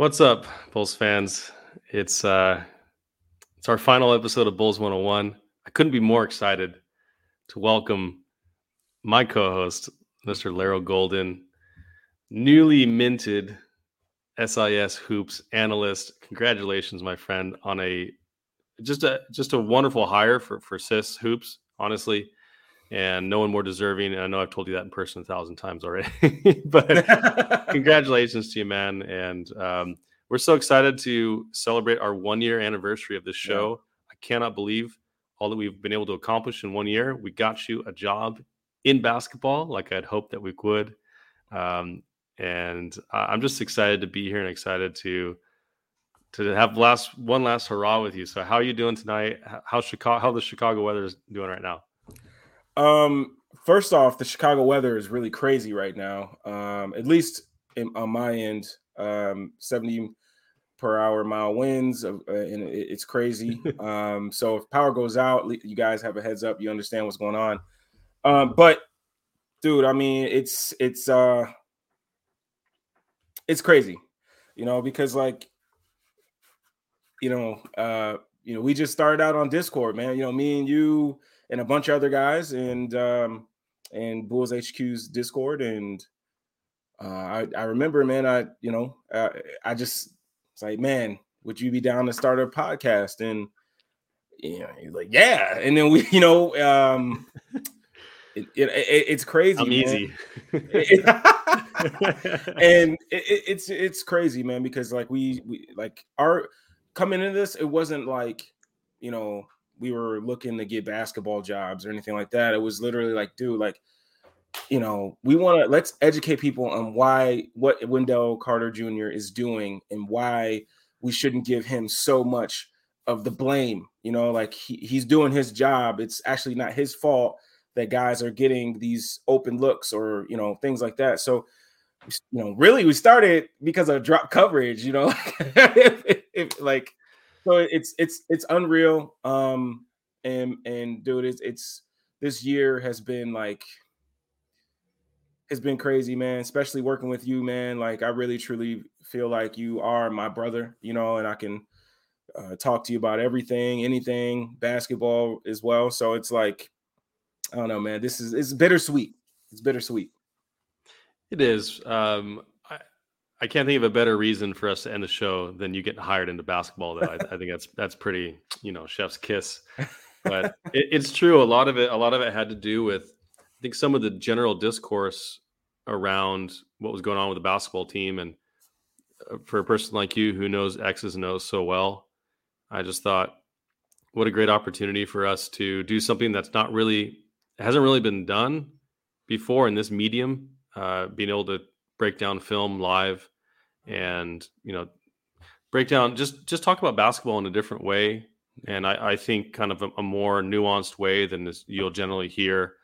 What's up, Bulls fans? It's uh it's our final episode of Bulls 101. I couldn't be more excited to welcome my co-host, Mr. Laro Golden, newly minted SIS hoops analyst. Congratulations, my friend, on a just a just a wonderful hire for for SIS hoops, honestly and no one more deserving. And I know I've told you that in person a thousand times already, but congratulations to you, man. And um, we're so excited to celebrate our one year anniversary of this show. Yeah. I cannot believe all that we've been able to accomplish in one year. We got you a job in basketball, like I'd hoped that we would. Um, and I'm just excited to be here and excited to to have last one last hurrah with you. So, how are you doing tonight? How Chicago? How the Chicago weather is doing right now? Um, first off, the Chicago weather is really crazy right now. Um, at least in, on my end, um, 70 per hour mile winds, uh, and it, it's crazy. um, so if power goes out, you guys have a heads up. You understand what's going on. Um, but dude, I mean, it's it's uh, it's crazy, you know, because like, you know, uh, you know, we just started out on Discord, man. You know, me and you and a bunch of other guys and um and Bulls HQ's Discord. And uh, I I remember man I you know uh, I just it's like man would you be down to start a podcast? And you know he's like yeah. And then we you know um it, it, it, it's crazy I'm easy. and it's it's crazy man because like we we like our coming into this it wasn't like you know we were looking to get basketball jobs or anything like that. It was literally like, dude, like, you know, we want to let's educate people on why what Wendell Carter Jr. is doing and why we shouldn't give him so much of the blame. You know, like he, he's doing his job. It's actually not his fault that guys are getting these open looks or you know things like that. So, you know, really, we started because of drop coverage. You know, if, if, like so it's it's it's unreal. Um, and and dude, it's it's this year has been like it's been crazy, man. Especially working with you, man. Like I really truly feel like you are my brother, you know, and I can uh, talk to you about everything, anything, basketball as well. So it's like, I don't know, man. This is it's bittersweet. It's bittersweet. It is. Um, I can't think of a better reason for us to end the show than you getting hired into basketball. Though I, I think that's that's pretty, you know, chef's kiss. But it, it's true. A lot of it, a lot of it had to do with, I think, some of the general discourse around what was going on with the basketball team. And uh, for a person like you who knows X's and O's so well, I just thought, what a great opportunity for us to do something that's not really hasn't really been done before in this medium. Uh, being able to break down film live and you know break down just just talk about basketball in a different way. And i, I think kind of a, a, more nuanced way than this, you'll generally hear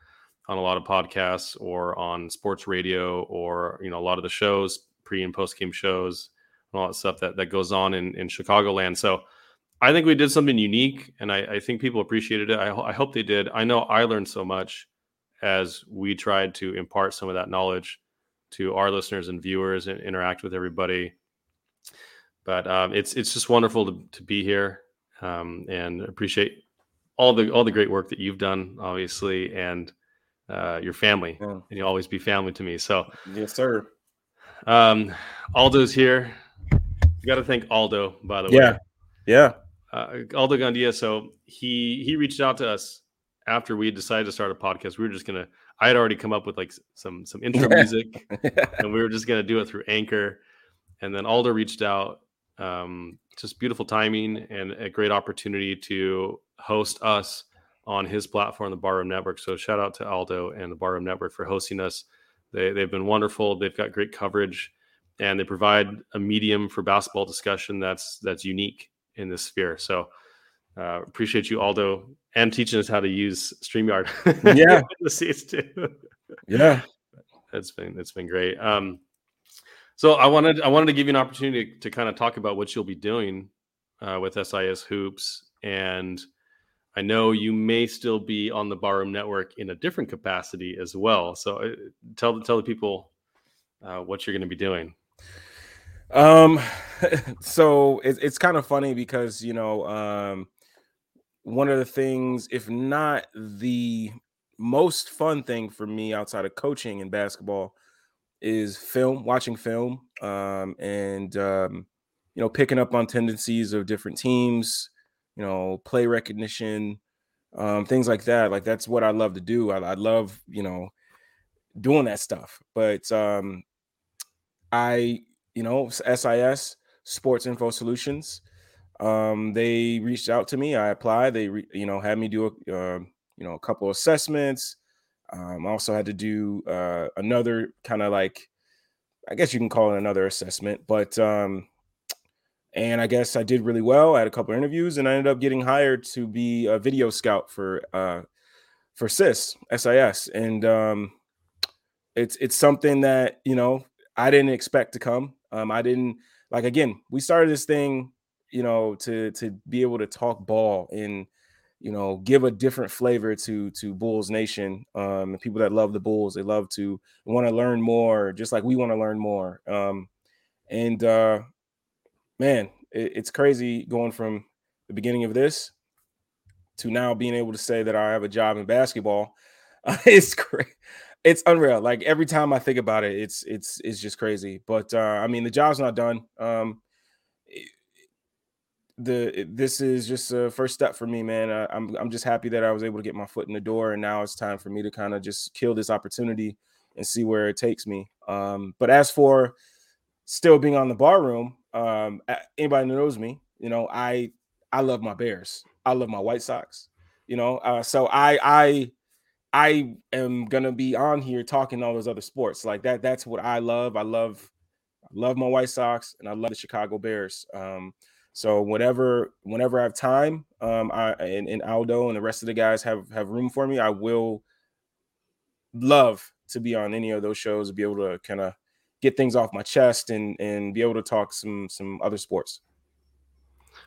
on a lot of podcasts or on sports radio or you know a lot of the shows pre and post game shows and all that stuff that that goes on in in chicagoland. So i think we did something unique and i, I think people appreciated it. I, I hope they did. I know i learned so much as we tried to impart some of that knowledge to our listeners and viewers and interact with everybody. But um, it's it's just wonderful to, to be here um, and appreciate all the all the great work that you've done, obviously, and uh, your family. Yeah. And you always be family to me. So yes, sir. Um, Aldo's here. You got to thank Aldo, by the yeah. way. Yeah, yeah. Uh, Aldo Gandia. So he he reached out to us after we decided to start a podcast. We were just gonna I had already come up with like some some intro music, and we were just gonna do it through Anchor. And then Aldo reached out. Um, just beautiful timing and a great opportunity to host us on his platform, the Barroom Network. So shout out to Aldo and the Barroom Network for hosting us. They they've been wonderful. They've got great coverage, and they provide a medium for basketball discussion that's that's unique in this sphere. So uh, appreciate you, Aldo, and teaching us how to use StreamYard. Yeah, the seats too. Yeah, it's been it's been great. Um, so I wanted I wanted to give you an opportunity to, to kind of talk about what you'll be doing uh, with SIS Hoops, and I know you may still be on the Barroom Network in a different capacity as well. So uh, tell tell the people uh, what you're going to be doing. Um, so it, it's kind of funny because you know, um, one of the things, if not the most fun thing for me outside of coaching in basketball, is film, watching film, um, and um, you know, picking up on tendencies of different teams, you know, play recognition, um, things like that. Like that's what I love to do. I, I love, you know, doing that stuff. But um, I, you know, SIS Sports Info Solutions. Um, they reached out to me. I applied. They, re, you know, had me do a, uh, you know, a couple assessments. Um, I also had to do uh, another kind of like, I guess you can call it another assessment, but um, and I guess I did really well. I had a couple interviews, and I ended up getting hired to be a video scout for uh, for SIS SIS, and um, it's it's something that you know I didn't expect to come. Um, I didn't like again. We started this thing, you know, to to be able to talk ball and you know give a different flavor to to Bulls Nation. Um, people that love the Bulls, they love to want to learn more, just like we want to learn more. Um, and uh, man, it, it's crazy going from the beginning of this to now being able to say that I have a job in basketball. It's great it's unreal. Like every time I think about it, it's it's it's just crazy. But uh, I mean, the job's not done. Um, the this is just a first step for me, man. I, I'm I'm just happy that I was able to get my foot in the door, and now it's time for me to kind of just kill this opportunity and see where it takes me. Um, but as for still being on the bar room, um, anybody that knows me, you know, I I love my Bears. I love my White Sox. You know, uh, so I I I am gonna be on here talking all those other sports like that. That's what I love. I love, I love my White Sox and I love the Chicago Bears. Um, so whenever, whenever I have time, um, I and, and Aldo and the rest of the guys have have room for me, I will love to be on any of those shows, be able to kind of get things off my chest and and be able to talk some some other sports.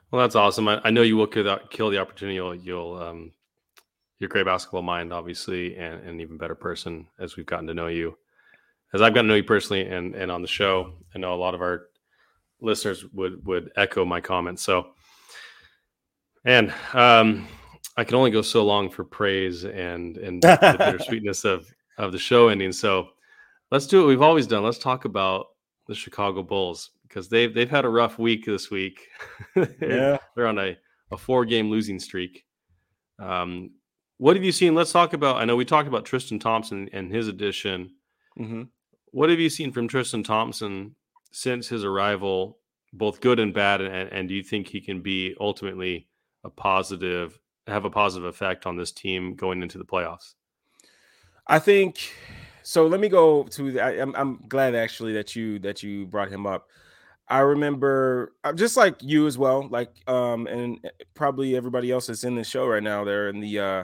Well, that's awesome. I, I know you will kill, that, kill the opportunity. You'll, you'll um, you're a great basketball mind, obviously, and, and an even better person as we've gotten to know you. As I've gotten to know you personally and, and on the show, I know a lot of our listeners would would echo my comments. So, and um, I can only go so long for praise and and the bittersweetness of of the show ending. So, let's do what we've always done. Let's talk about the Chicago Bulls because they've they've had a rough week this week. yeah, they're on a, a four game losing streak. Um, what have you seen? Let's talk about. I know we talked about Tristan Thompson and his addition. Mm-hmm. What have you seen from Tristan Thompson since his arrival, both good and bad? And, and do you think he can be ultimately a positive, have a positive effect on this team going into the playoffs? I think so. Let me go to. The, I, am I'm, I'm glad actually that you that you brought him up. I remember uh, just like you as well, like um, and eh, probably everybody else that's in the show right now. They're in the uh,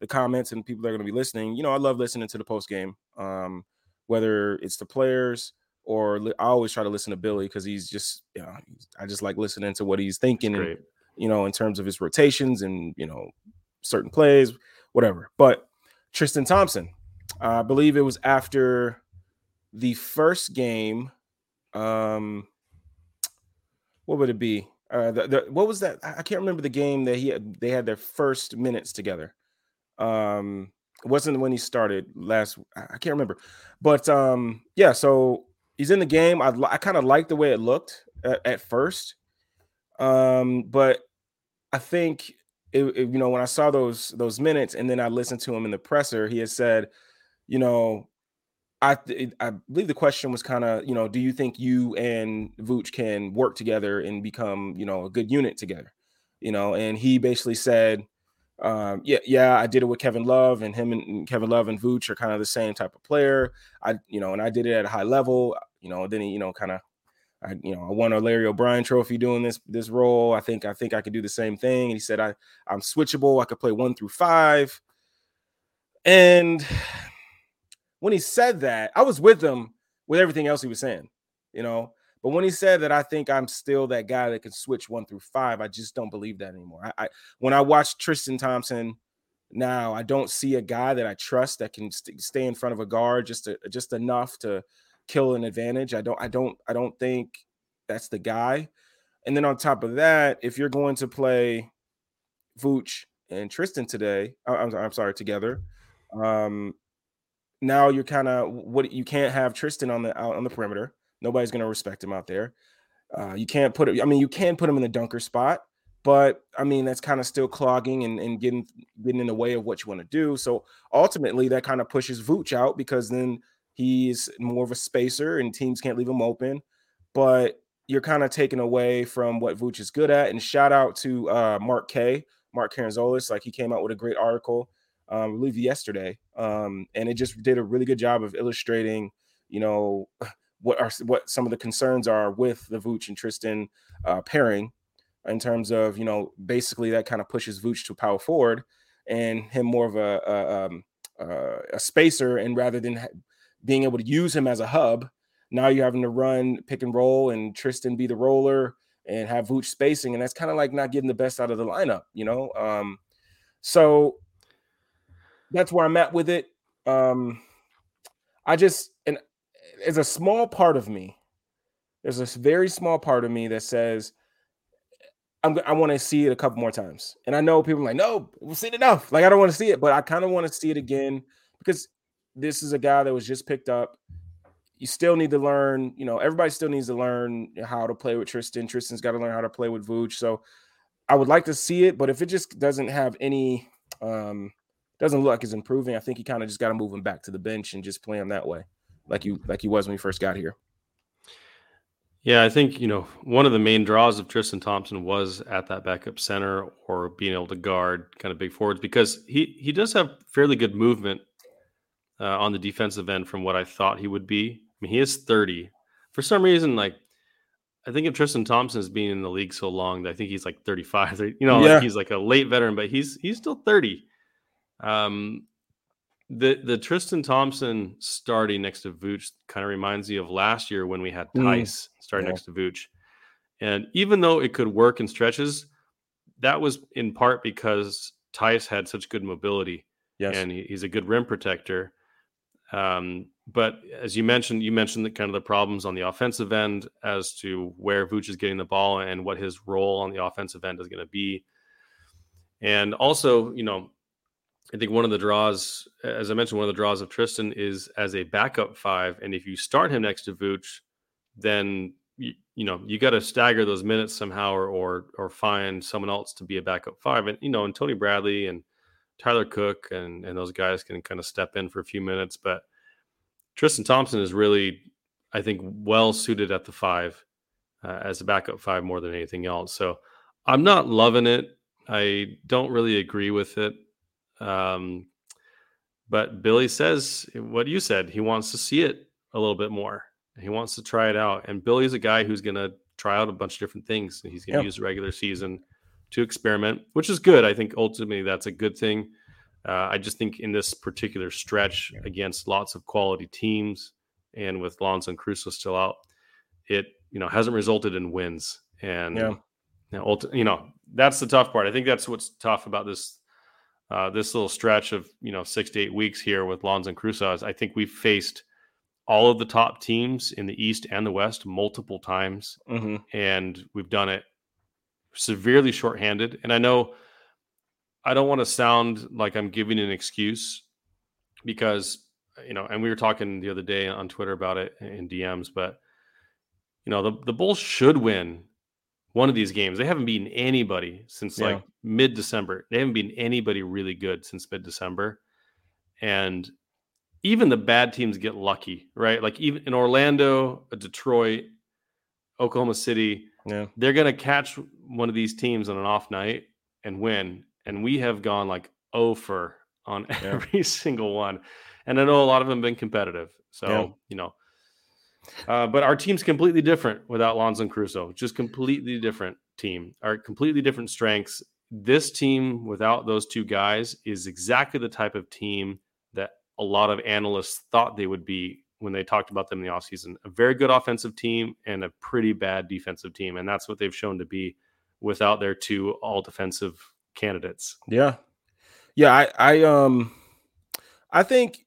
the comments and people that are going to be listening. You know, I love listening to the post game, um, whether it's the players or li- I always try to listen to Billy because he's just, you know, I just like listening to what he's thinking, and, you know, in terms of his rotations and you know, certain plays, whatever. But Tristan Thompson, I believe it was after the first game. Um, what would it be? Uh, the, the, what was that? I can't remember the game that he had, they had their first minutes together. Um, it wasn't when he started last. I can't remember, but um, yeah. So he's in the game. I I kind of liked the way it looked at, at first, um, but I think it, it, you know when I saw those those minutes and then I listened to him in the presser, he had said, you know, I I believe the question was kind of you know, do you think you and Vooch can work together and become you know a good unit together, you know? And he basically said, um, yeah, yeah, I did it with Kevin Love, and him and Kevin Love and Vooch are kind of the same type of player. I, you know, and I did it at a high level. You know, then he, you know, kind of, I, you know, I won a Larry O'Brien Trophy doing this this role. I think I think I could do the same thing. And he said I I'm switchable. I could play one through five. And when he said that, I was with him with everything else he was saying. You know, but when he said that, I think I'm still that guy that can switch one through five. I just don't believe that anymore. I, I when I watch Tristan Thompson now, I don't see a guy that I trust that can st- stay in front of a guard just to, just enough to kill an advantage. I don't I don't I don't think that's the guy. And then on top of that, if you're going to play Vooch and Tristan today, uh, I'm, I'm sorry, together, um, now you're kind of what you can't have Tristan on the out on the perimeter. Nobody's going to respect him out there. Uh, you can't put it. I mean, you can put him in the dunker spot, but I mean that's kind of still clogging and, and getting getting in the way of what you want to do. So ultimately, that kind of pushes Vooch out because then he's more of a spacer and teams can't leave him open. But you're kind of taken away from what Vooch is good at. And shout out to uh, Mark K, Mark Karanzolis. Like he came out with a great article, um, I believe yesterday, um, and it just did a really good job of illustrating, you know, what are what some of the concerns are with the Vooch and Tristan uh, pairing in terms of you know basically that kind of pushes Vooch to power forward and him more of a a, um, uh, a spacer and rather than being able to use him as a hub now you're having to run pick and roll and Tristan be the roller and have Vooch spacing and that's kind of like not getting the best out of the lineup you know um so that's where I'm at with it um I just and there's a small part of me. There's a very small part of me that says I'm, I want to see it a couple more times. And I know people are like, no, we've seen enough. Like I don't want to see it, but I kind of want to see it again because this is a guy that was just picked up. You still need to learn, you know, everybody still needs to learn how to play with Tristan. Tristan's got to learn how to play with Vooch. So I would like to see it, but if it just doesn't have any um doesn't look like it's improving, I think you kind of just got to move him back to the bench and just play him that way like you like he was when he first got here. Yeah, I think you know one of the main draws of Tristan Thompson was at that backup center or being able to guard kind of big forwards because he he does have fairly good movement uh, on the defensive end from what I thought he would be. I mean, he is thirty. For some reason, like I think of Tristan Thompson as being in the league so long that I think he's like thirty five. You know, yeah. like he's like a late veteran, but he's he's still thirty. Um, the the Tristan Thompson starting next to Vooch kind of reminds me of last year when we had Theis mm. starting yeah. next to Vooch. And even though it could work in stretches, that was in part because Theis had such good mobility. Yes. And he, he's a good rim protector. Um, but as you mentioned, you mentioned the kind of the problems on the offensive end as to where Vooch is getting the ball and what his role on the offensive end is going to be. And also, you know, I think one of the draws, as I mentioned, one of the draws of Tristan is as a backup five. And if you start him next to Vooch, then you, you know you got to stagger those minutes somehow, or, or or find someone else to be a backup five. And you know, and Tony Bradley and Tyler Cook and and those guys can kind of step in for a few minutes. But Tristan Thompson is really, I think, well suited at the five uh, as a backup five more than anything else. So I'm not loving it. I don't really agree with it. Um, but Billy says what you said. He wants to see it a little bit more. He wants to try it out. And Billy's a guy who's going to try out a bunch of different things. He's going to use the regular season to experiment, which is good. I think ultimately that's a good thing. Uh, I just think in this particular stretch against lots of quality teams and with Lonzo and Caruso still out, it you know hasn't resulted in wins. And yeah. you know, you know that's the tough part. I think that's what's tough about this uh, this little stretch of you know six to eight weeks here with Lonzo and Caruso, I think we've faced all of the top teams in the East and the West multiple times, mm-hmm. and we've done it severely shorthanded. And I know I don't want to sound like I'm giving an excuse because you know, and we were talking the other day on Twitter about it in DMs, but you know, the the Bulls should win one of these games. They haven't beaten anybody since yeah. like mid December. They haven't beaten anybody really good since mid December. And even the bad teams get lucky, right? Like even in Orlando, Detroit, Oklahoma City, yeah. they're going to catch one of these teams on an off night and win. And we have gone like over on yeah. every single one. And I know a lot of them have been competitive. So, yeah. you know, uh, but our team's completely different without Lonzo and Caruso. Just completely different team. Our completely different strengths. This team without those two guys is exactly the type of team that a lot of analysts thought they would be when they talked about them in the offseason. A very good offensive team and a pretty bad defensive team. And that's what they've shown to be without their two all defensive candidates. Yeah. Yeah, I I um I think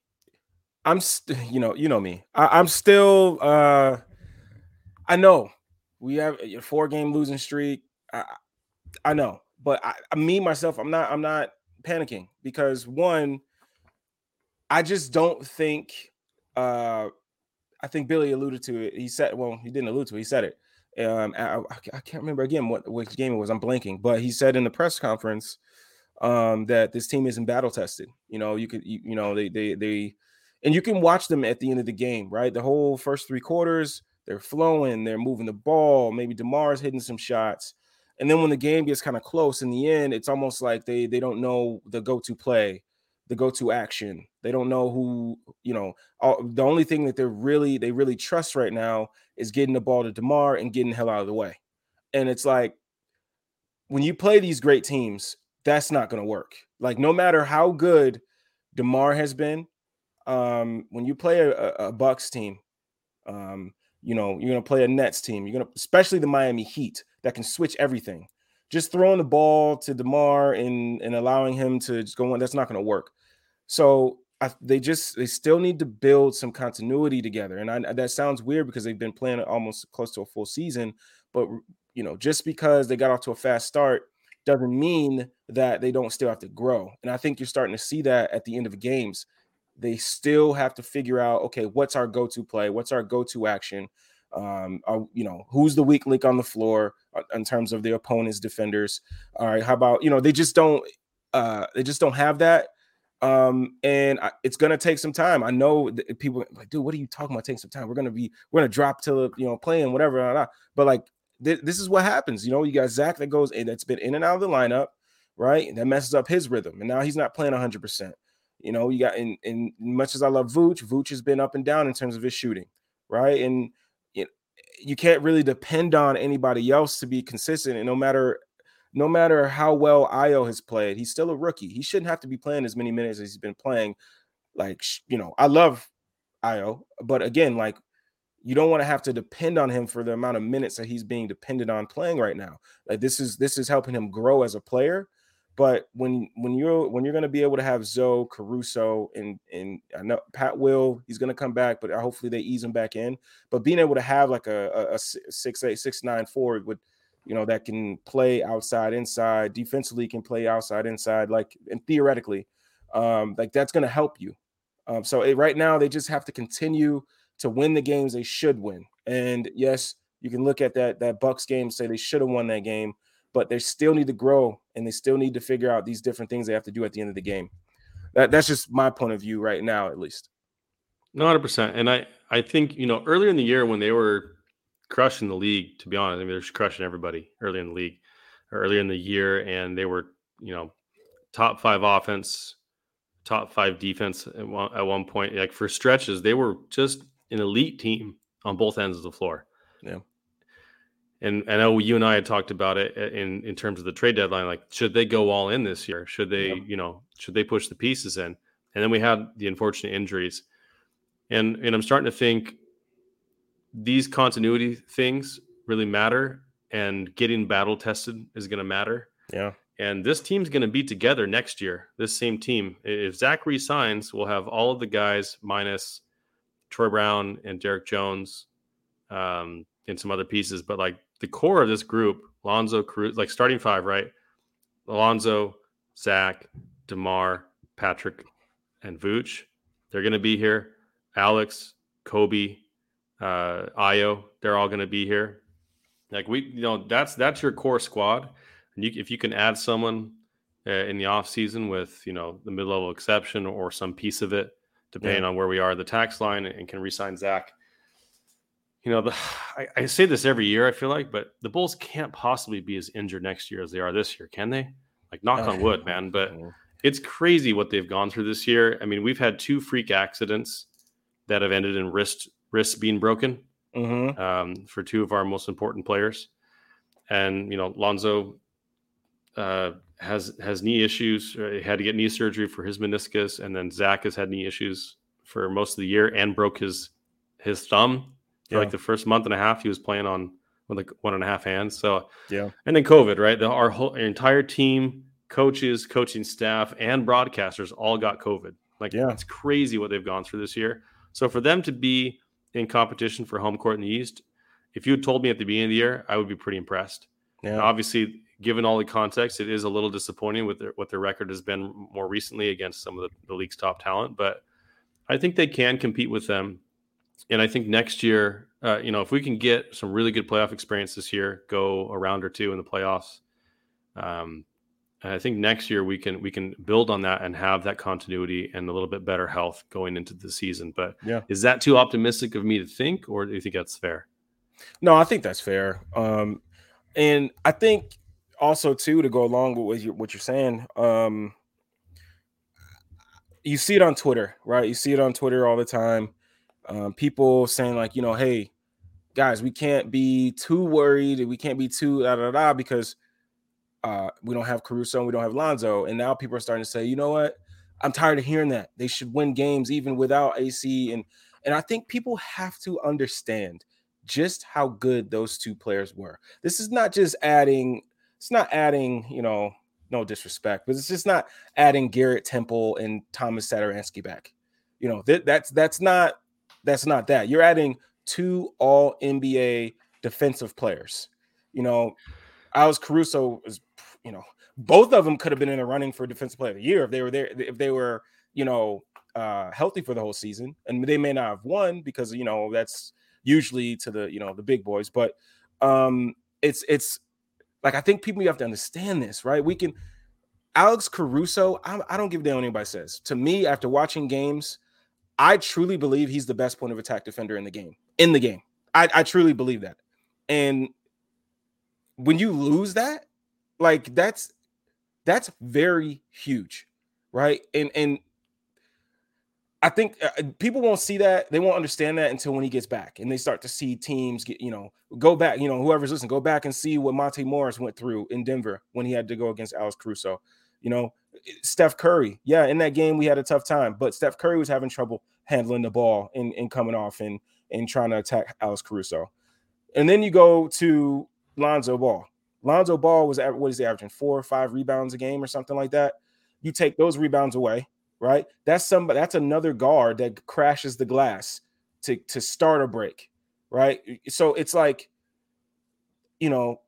I'm st- you know, you know me. I, I'm still uh I know We have a four game losing streak. I, I know, but I, me myself, I'm not. I'm not panicking because one, I just don't think. Uh, I think Billy alluded to it. He said, well, he didn't allude to it. He said it. Um, I, I can't remember again what which game it was. I'm blanking, but he said in the press conference um, that this team isn't battle tested. You know, you could, you, you know, they, they, they, and you can watch them at the end of the game, right? The whole first three quarters, they're flowing, they're moving the ball. Maybe Demar's hitting some shots, and then when the game gets kind of close in the end, it's almost like they they don't know the go-to play, the go-to action. They don't know who, you know, all, the only thing that they're really they really trust right now is getting the ball to Demar and getting the hell out of the way. And it's like when you play these great teams, that's not going to work. Like no matter how good Demar has been, um, when you play a, a Bucks team, um, you know you're going to play a Nets team. You're going to, especially the Miami Heat, that can switch everything. Just throwing the ball to Demar and and allowing him to just go on, that's not going to work. So I, they just they still need to build some continuity together. And I, that sounds weird because they've been playing almost close to a full season, but you know just because they got off to a fast start doesn't mean that they don't still have to grow. And I think you're starting to see that at the end of games. They still have to figure out, okay, what's our go-to play? What's our go-to action? Um, are, you know, who's the weak link on the floor uh, in terms of their opponent's defenders? All right, how about you know they just don't uh, they just don't have that. Um, and I, it's gonna take some time. I know people like, dude, what are you talking about? Taking some time. We're gonna be we're gonna drop to you know playing whatever. Blah, blah. But like th- this is what happens. You know, you got Zach that goes in that's been in and out of the lineup, right? And that messes up his rhythm, and now he's not playing 100. percent You know, you got in in much as I love Vooch, Vooch has been up and down in terms of his shooting, right? And you, know, you can't really depend on anybody else to be consistent. And no matter no matter how well Ayo has played, he's still a rookie. He shouldn't have to be playing as many minutes as he's been playing. Like, you know, I love Ayo, but again, like you don't want to have to depend on him for the amount of minutes that he's being dependent on playing right now. Like this is this is helping him grow as a player. But when when you're when you're going to be able to have Zoe Caruso and and I know Pat will he's going to come back, but hopefully they ease him back in. But being able to have like a, a, a six eight six nine forward with you know that can play outside inside defensively can play outside inside like and theoretically um like that's going to help you. Um, so it, right now they just have to continue to win the games they should win. And yes, you can look at that that Bucks game say they should have won that game, but they still need to grow and they still need to figure out these different things they have to do at the end of the game. That, that's just my point of view right now, at least. Not 100 percent. And I I think you know earlier in the year when they were crushing the league, to be honest, I mean they're crushing everybody early in the league, earlier in the year, and they were you know top five offense, top five defense at one, at one point. Like for stretches, they were just an elite team on both ends of the floor. Yeah. And I know you and I had talked about it uh, in in terms of the trade deadline. Like, should they go all in this year? Should they, yeah. you know, should they push the pieces in? And then we had the unfortunate injuries, and and I'm starting to think these continuity things really matter, and getting battle tested is going to matter. Yeah. And this team's going to be together next year. This same team. If Zach resigns, we'll have all of the guys minus Troy Brown and Derrick Jones, um, and some other pieces. But like the core of this group, Lonzo Cruz, like starting five, right? Alonzo, Zach, Demar, Patrick, and Vooch. They're going to be here. Alex, Kobe, uh, Ayo, they're all going to be here. Like we, you know, that's that's your core squad. And you, if you can add someone uh, in the off season with you know the mid level exception or some piece of it, depending yeah. on where we are the tax line and can resign Zach. You know, the, I, I, say this every year, I feel like, but the Bulls can't possibly be as injured next year as they are this year, can they? Like, knock on wood, man. But it's crazy what they've gone through this year. I mean, we've had two freak accidents that have ended in wrist wrists being broken mm-hmm. um, for two of our most important players. And, you know, Lonzo uh, has has knee issues. He had to get knee surgery for his meniscus, and then Zach has had knee issues for most of the year and broke his his thumb for yeah. like the first month and a half. He was playing on with like one and a half hands. So yeah, and then COVID, right? The, our whole our entire team, coaches, coaching staff, and broadcasters all got COVID. Like yeah, it's crazy what they've gone through this year. So for them to be in competition for home court in the East if you had told me at the beginning of the year, I would be pretty impressed. Yeah. obviously, given all the context, it is a little disappointing with their, what their record has been more recently against some of the, the league's top talent. But I think they can compete with them. And I think next year, uh, you know, if we can get some really good playoff experience this year, go a round or two in the playoffs, um, I think next year we can we can build on that and have that continuity and a little bit better health going into the season. But yeah, is that too optimistic of me to think, or do you think that's fair? No, I think that's fair. Um, and I think also too to go along with what you're, what you're saying. Um, you see it on Twitter, right? You see it on Twitter all the time. Um, people saying like, you know, hey, guys, we can't be too worried. We can't be too da da da because uh, we don't have Caruso and we don't have Lonzo. And now people are starting to say, you know what? I'm tired of hearing that. They should win games even without AC. And and I think people have to understand just how good those two players were. This is not just adding, it's not adding, you know, no disrespect, but it's just not adding Garrett Temple and Thomas Satoransky back. You know, that, that's that's not that's not that. You're adding two all NBA defensive players. You know, Alex Caruso is you know, both of them could have been in the running for defensive player of the year if they were there, if they were, you know, uh, healthy for the whole season. And they may not have won because you know that's usually to the you know the big boys. But um, it's it's like I think people you have to understand this, right? We can Alex Caruso. I, I don't give a damn what anybody says. To me, after watching games, I truly believe he's the best point of attack defender in the game. In the game, I, I truly believe that. And when you lose that, like that's that's very huge, right? And and I think uh, people won't see that. They won't understand that until when he gets back and they start to see teams get, you know, go back, you know, whoever's listening, go back and see what Monte Morris went through in Denver when he had to go against Alex Caruso. You know, Steph Curry. Yeah, in that game we had a tough time, but Steph Curry was having trouble handling the ball and, and coming off and and trying to attack Alex Caruso. And then you go to Lonzo Ball. Lonzo Ball was at what is he averaging four or five rebounds a game or something like that. You take those rebounds away, right? That's somebody that's another guard that crashes the glass to to start a break, right? So it's like, you know,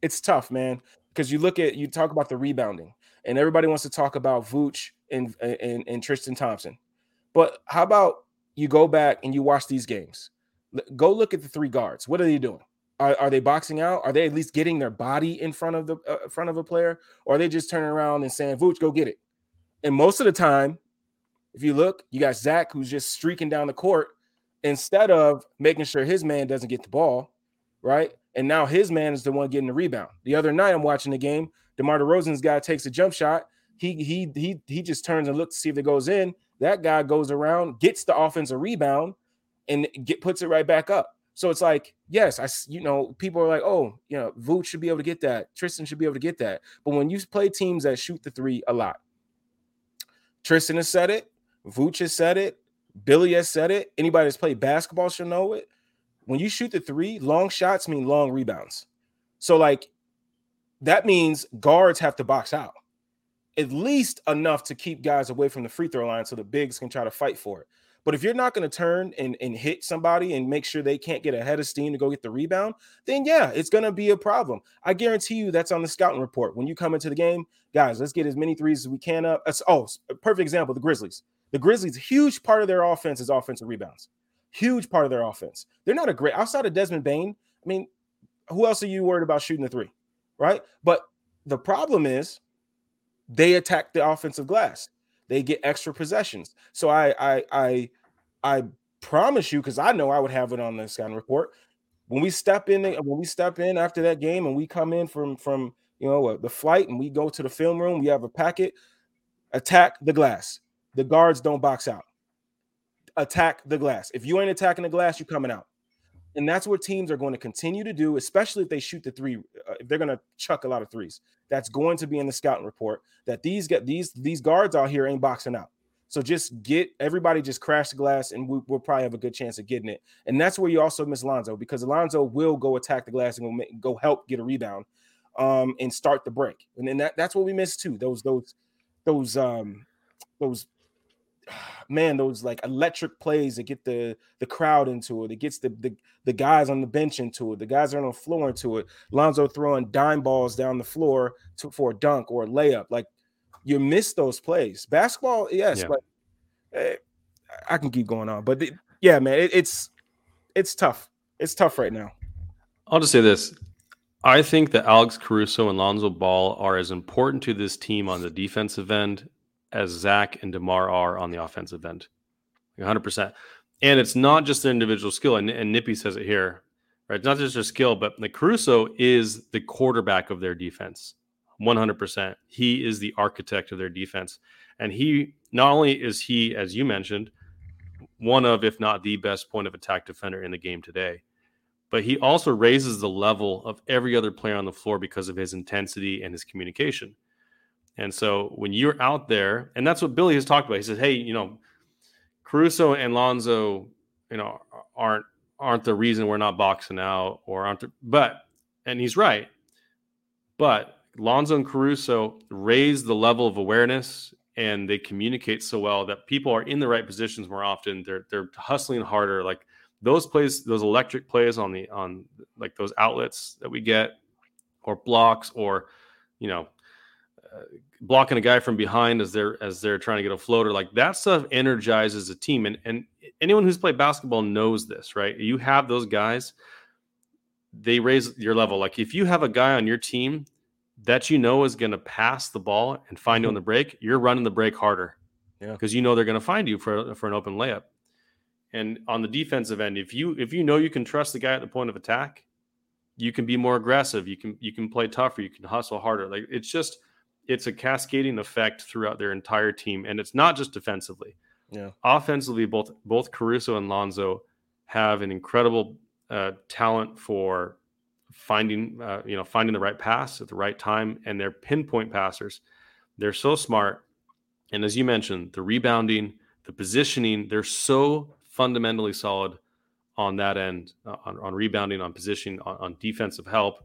it's tough, man, because you look at you talk about the rebounding, and everybody wants to talk about Vooch and, and and Tristan Thompson, but how about you go back and you watch these games? Go look at the three guards. What are they doing? Are, are they boxing out? Are they at least getting their body in front of the uh, front of a player, or are they just turning around and saying, "Vooch, go get it"? And most of the time, if you look, you got Zach who's just streaking down the court instead of making sure his man doesn't get the ball, right? And now his man is the one getting the rebound. The other night, I'm watching the game. DeMar DeRozan's guy takes a jump shot. He he he he just turns and looks to see if it goes in. That guy goes around, gets the offensive rebound, and get puts it right back up. So it's like, yes, I, you know, people are like, oh, you know, Vooch should be able to get that. Tristan should be able to get that. But when you play teams that shoot the three a lot, Tristan has said it, Vooch has said it, Billy has said it. Anybody that's played basketball should know it. When you shoot the three, long shots mean long rebounds. So, like, that means guards have to box out at least enough to keep guys away from the free throw line so the bigs can try to fight for it. But if you're not going to turn and, and hit somebody and make sure they can't get ahead of steam to go get the rebound, then yeah, it's going to be a problem. I guarantee you that's on the scouting report. When you come into the game, guys, let's get as many threes as we can up. Oh, perfect example the Grizzlies. The Grizzlies, huge part of their offense is offensive rebounds. Huge part of their offense. They're not a great outside of Desmond Bane. I mean, who else are you worried about shooting the three? Right. But the problem is they attack the offensive glass they get extra possessions. So I I I I promise you, because I know I would have it on the scouting report. When we step in, when we step in after that game, and we come in from from you know the flight, and we go to the film room, we have a packet. Attack the glass. The guards don't box out. Attack the glass. If you ain't attacking the glass, you're coming out. And that's what teams are going to continue to do, especially if they shoot the three. Uh, if they're going to chuck a lot of threes, that's going to be in the scouting report. That these get these these guards out here ain't boxing out. So just get everybody just crash the glass, and we, will probably have a good chance of getting it. And that's where you also miss Lonzo because Alonzo will go attack the glass and go, make, go help get a rebound, um, and start the break. And then that, that's what we miss too. Those those those um those man, those like electric plays that get the the crowd into it. It gets the the, the guys on the bench into it. The guys are on the floor into it. Lonzo throwing dime balls down the floor to, for a dunk or a layup. Like you miss those plays. Basketball, yes, yeah. but eh, I can keep going on. But the, yeah, man, it, it's it's tough. It's tough right now. I'll just say this. I think that Alex Caruso and Lonzo Ball are as important to this team on the defensive end as Zach and DeMar are on the offensive end. 100%. And it's not just their individual skill. And, and Nippy says it here, right? It's not just their skill, but the Caruso is the quarterback of their defense. 100%. He is the architect of their defense. And he, not only is he, as you mentioned, one of, if not the best point of attack defender in the game today, but he also raises the level of every other player on the floor because of his intensity and his communication. And so when you're out there, and that's what Billy has talked about. He says, "Hey, you know, Caruso and Lonzo, you know, aren't aren't the reason we're not boxing out, or aren't the, but." And he's right. But Lonzo and Caruso raise the level of awareness and they communicate so well that people are in the right positions more often. They're they're hustling harder. Like those plays, those electric plays on the on like those outlets that we get, or blocks, or you know, blocking a guy from behind as they're as they're trying to get a floater like that stuff energizes a team. And and anyone who's played basketball knows this right? You have those guys they raise your level. Like if you have a guy on your team that you know is going to pass the ball and find you on mm-hmm. the break you're running the break harder yeah. because you know they're going to find you for for an open layup. And on the defensive end if you if you know you can trust the guy at the point of attack you can be more aggressive you can you can play tougher you can hustle harder. Like it's just it's a cascading effect throughout their entire team, and it's not just defensively. Yeah, offensively, both both Caruso and Lonzo have an incredible uh, talent for finding uh, you know finding the right pass at the right time, and they're pinpoint passers. They're so smart, and as you mentioned, the rebounding, the positioning, they're so fundamentally solid on that end, uh, on, on, rebounding, on positioning, on, on defensive help,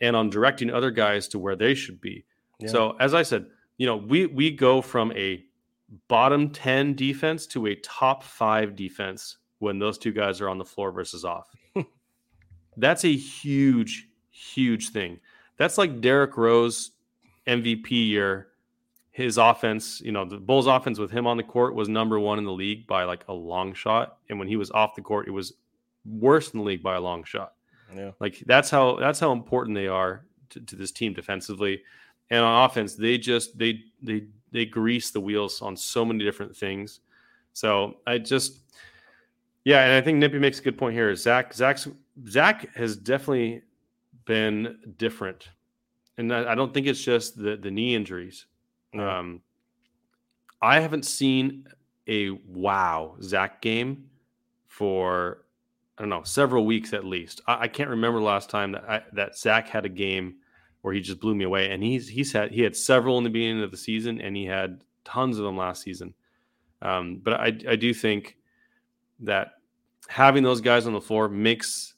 and on directing other guys to where they should be. So as I said, you know, we we go from a bottom 10 defense to a top 5 defense when those two guys are on the floor versus off. That's a huge huge thing. That's like Derrick Rose MVP year. His offense, you know, the Bulls offense with him on the court was number 1 in the league by like a long shot and when he was off the court it was worse in the league by a long shot. Yeah. Like that's how that's how important they are to, to this team defensively and on offense they just they they they grease the wheels on so many different things. So i just yeah and i think nippy makes a good point here. Zach zach's zach has definitely been different. And i, I don't think it's just the the knee injuries. Um i haven't seen a wow zach game for i don't know several weeks at least. I, I can't remember last time that I, that zach had a game where he just blew me away. And he's he's had he had several in the beginning of the season, and he had tons of them last season. Um, but I I do think that having those guys on the floor makes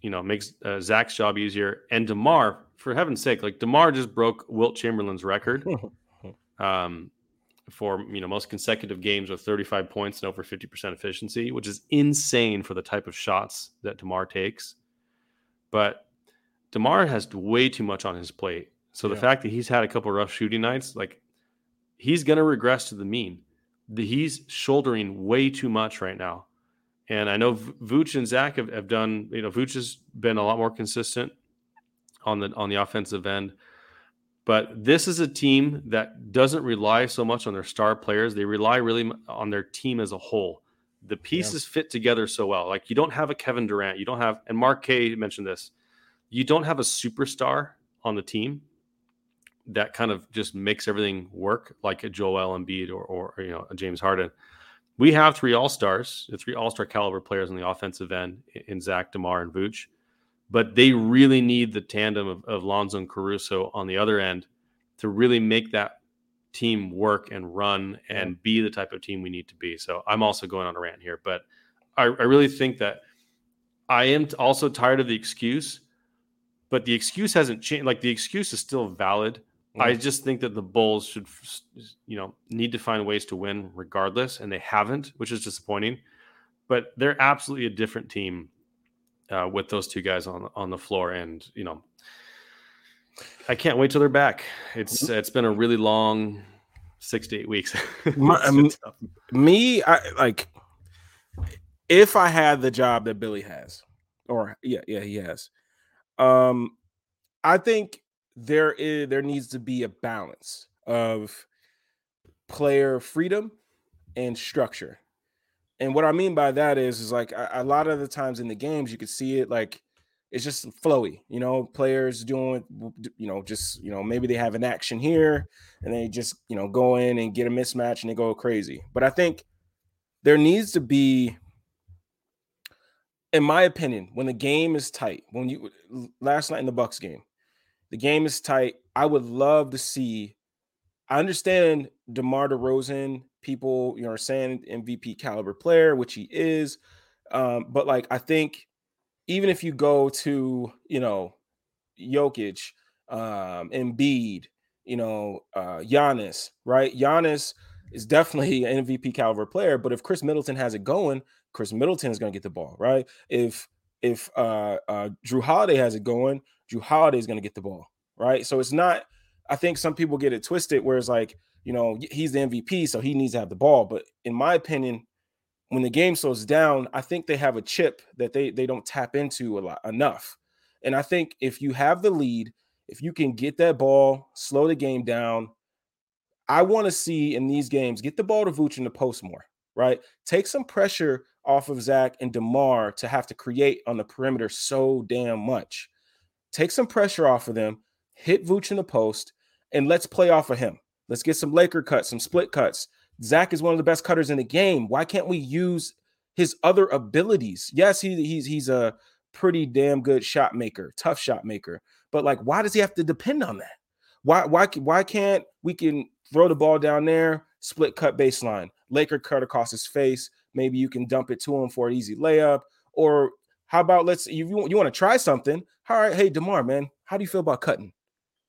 you know makes uh, Zach's job easier. And Demar, for heaven's sake, like Demar just broke Wilt Chamberlain's record. um, for you know most consecutive games with 35 points and over 50% efficiency, which is insane for the type of shots that Demar takes. But Demar has way too much on his plate. So the fact that he's had a couple of rough shooting nights, like he's going to regress to the mean. The, he's shouldering way too much right now. And I know Vooch and Zach have, have done, you know, Vooch has been a lot more consistent on the on the offensive end. But this is a team that doesn't rely so much on their star players. They rely really on their team as a whole. The pieces yeah. fit together so well. Like you don't have a Kevin Durant, you don't have, and Mark K mentioned this you don't have a superstar on the team that kind of just makes everything work like a Joel Embiid or, or you know a James Harden. We have three All Stars, three All Star caliber players on the offensive end in Zach Demar and Vooch, but they really need the tandem of, of Lonzo and Caruso on the other end to really make that team work and run and be the type of team we need to be. So I'm also going on a rant here, but I, I really think that I am also tired of the excuse but the excuse hasn't changed. Like the excuse is still valid, I just think that the Bulls should, you know, need to find ways to win regardless, and they haven't, which is disappointing. But they're absolutely a different team uh, with those two guys on on the floor, and you know, I can't wait till they're back. It's mm-hmm. it's been a really long six to eight weeks. My, um, me, I like if I had the job that Billy has, or yeah, yeah, he has. Um, I think there is there needs to be a balance of player freedom and structure. And what I mean by that is, is like a, a lot of the times in the games you can see it like it's just flowy, you know, players doing, you know, just, you know, maybe they have an action here and they just, you know, go in and get a mismatch and they go crazy. But I think there needs to be, in my opinion, when the game is tight, when you last night in the Bucks game, the game is tight. I would love to see. I understand DeMar DeRozan, people, you know, are saying MVP caliber player, which he is. Um, but like I think even if you go to, you know, Jokic, um, Embiid, you know, uh, Giannis, right? Giannis is definitely an MVP caliber player, but if Khris Middleton has it going, Khris Middleton is going to get the ball, right? If if uh, uh, Jrue Holiday has it going, Jrue Holiday is going to get the ball, right? So it's not. I think some people get it twisted, where it's like, you know, he's the MVP, so he needs to have the ball. But in my opinion, when the game slows down, I think they have a chip that they they don't tap into a lot enough. And I think if you have the lead, if you can get that ball, slow the game down, I want to see in these games get the ball to Vooch in the post more, right? Take some pressure off of Zach and DeMar to have to create on the perimeter so damn much. Take some pressure off of them, hit Vooch in the post, and let's play off of him. Let's get some Laker cuts, some split cuts. Zach is one of the best cutters in the game. Why can't we use his other abilities? Yes, he, he's he's a pretty damn good shot maker, tough shot maker. But like, why does he have to depend on that? Why why why can't we can throw the ball down there, split cut baseline, Laker cut across his face? Maybe you can dump it to him for an easy layup. Or how about let's you you want to try something? All right, hey Demar, man, how do you feel about cutting?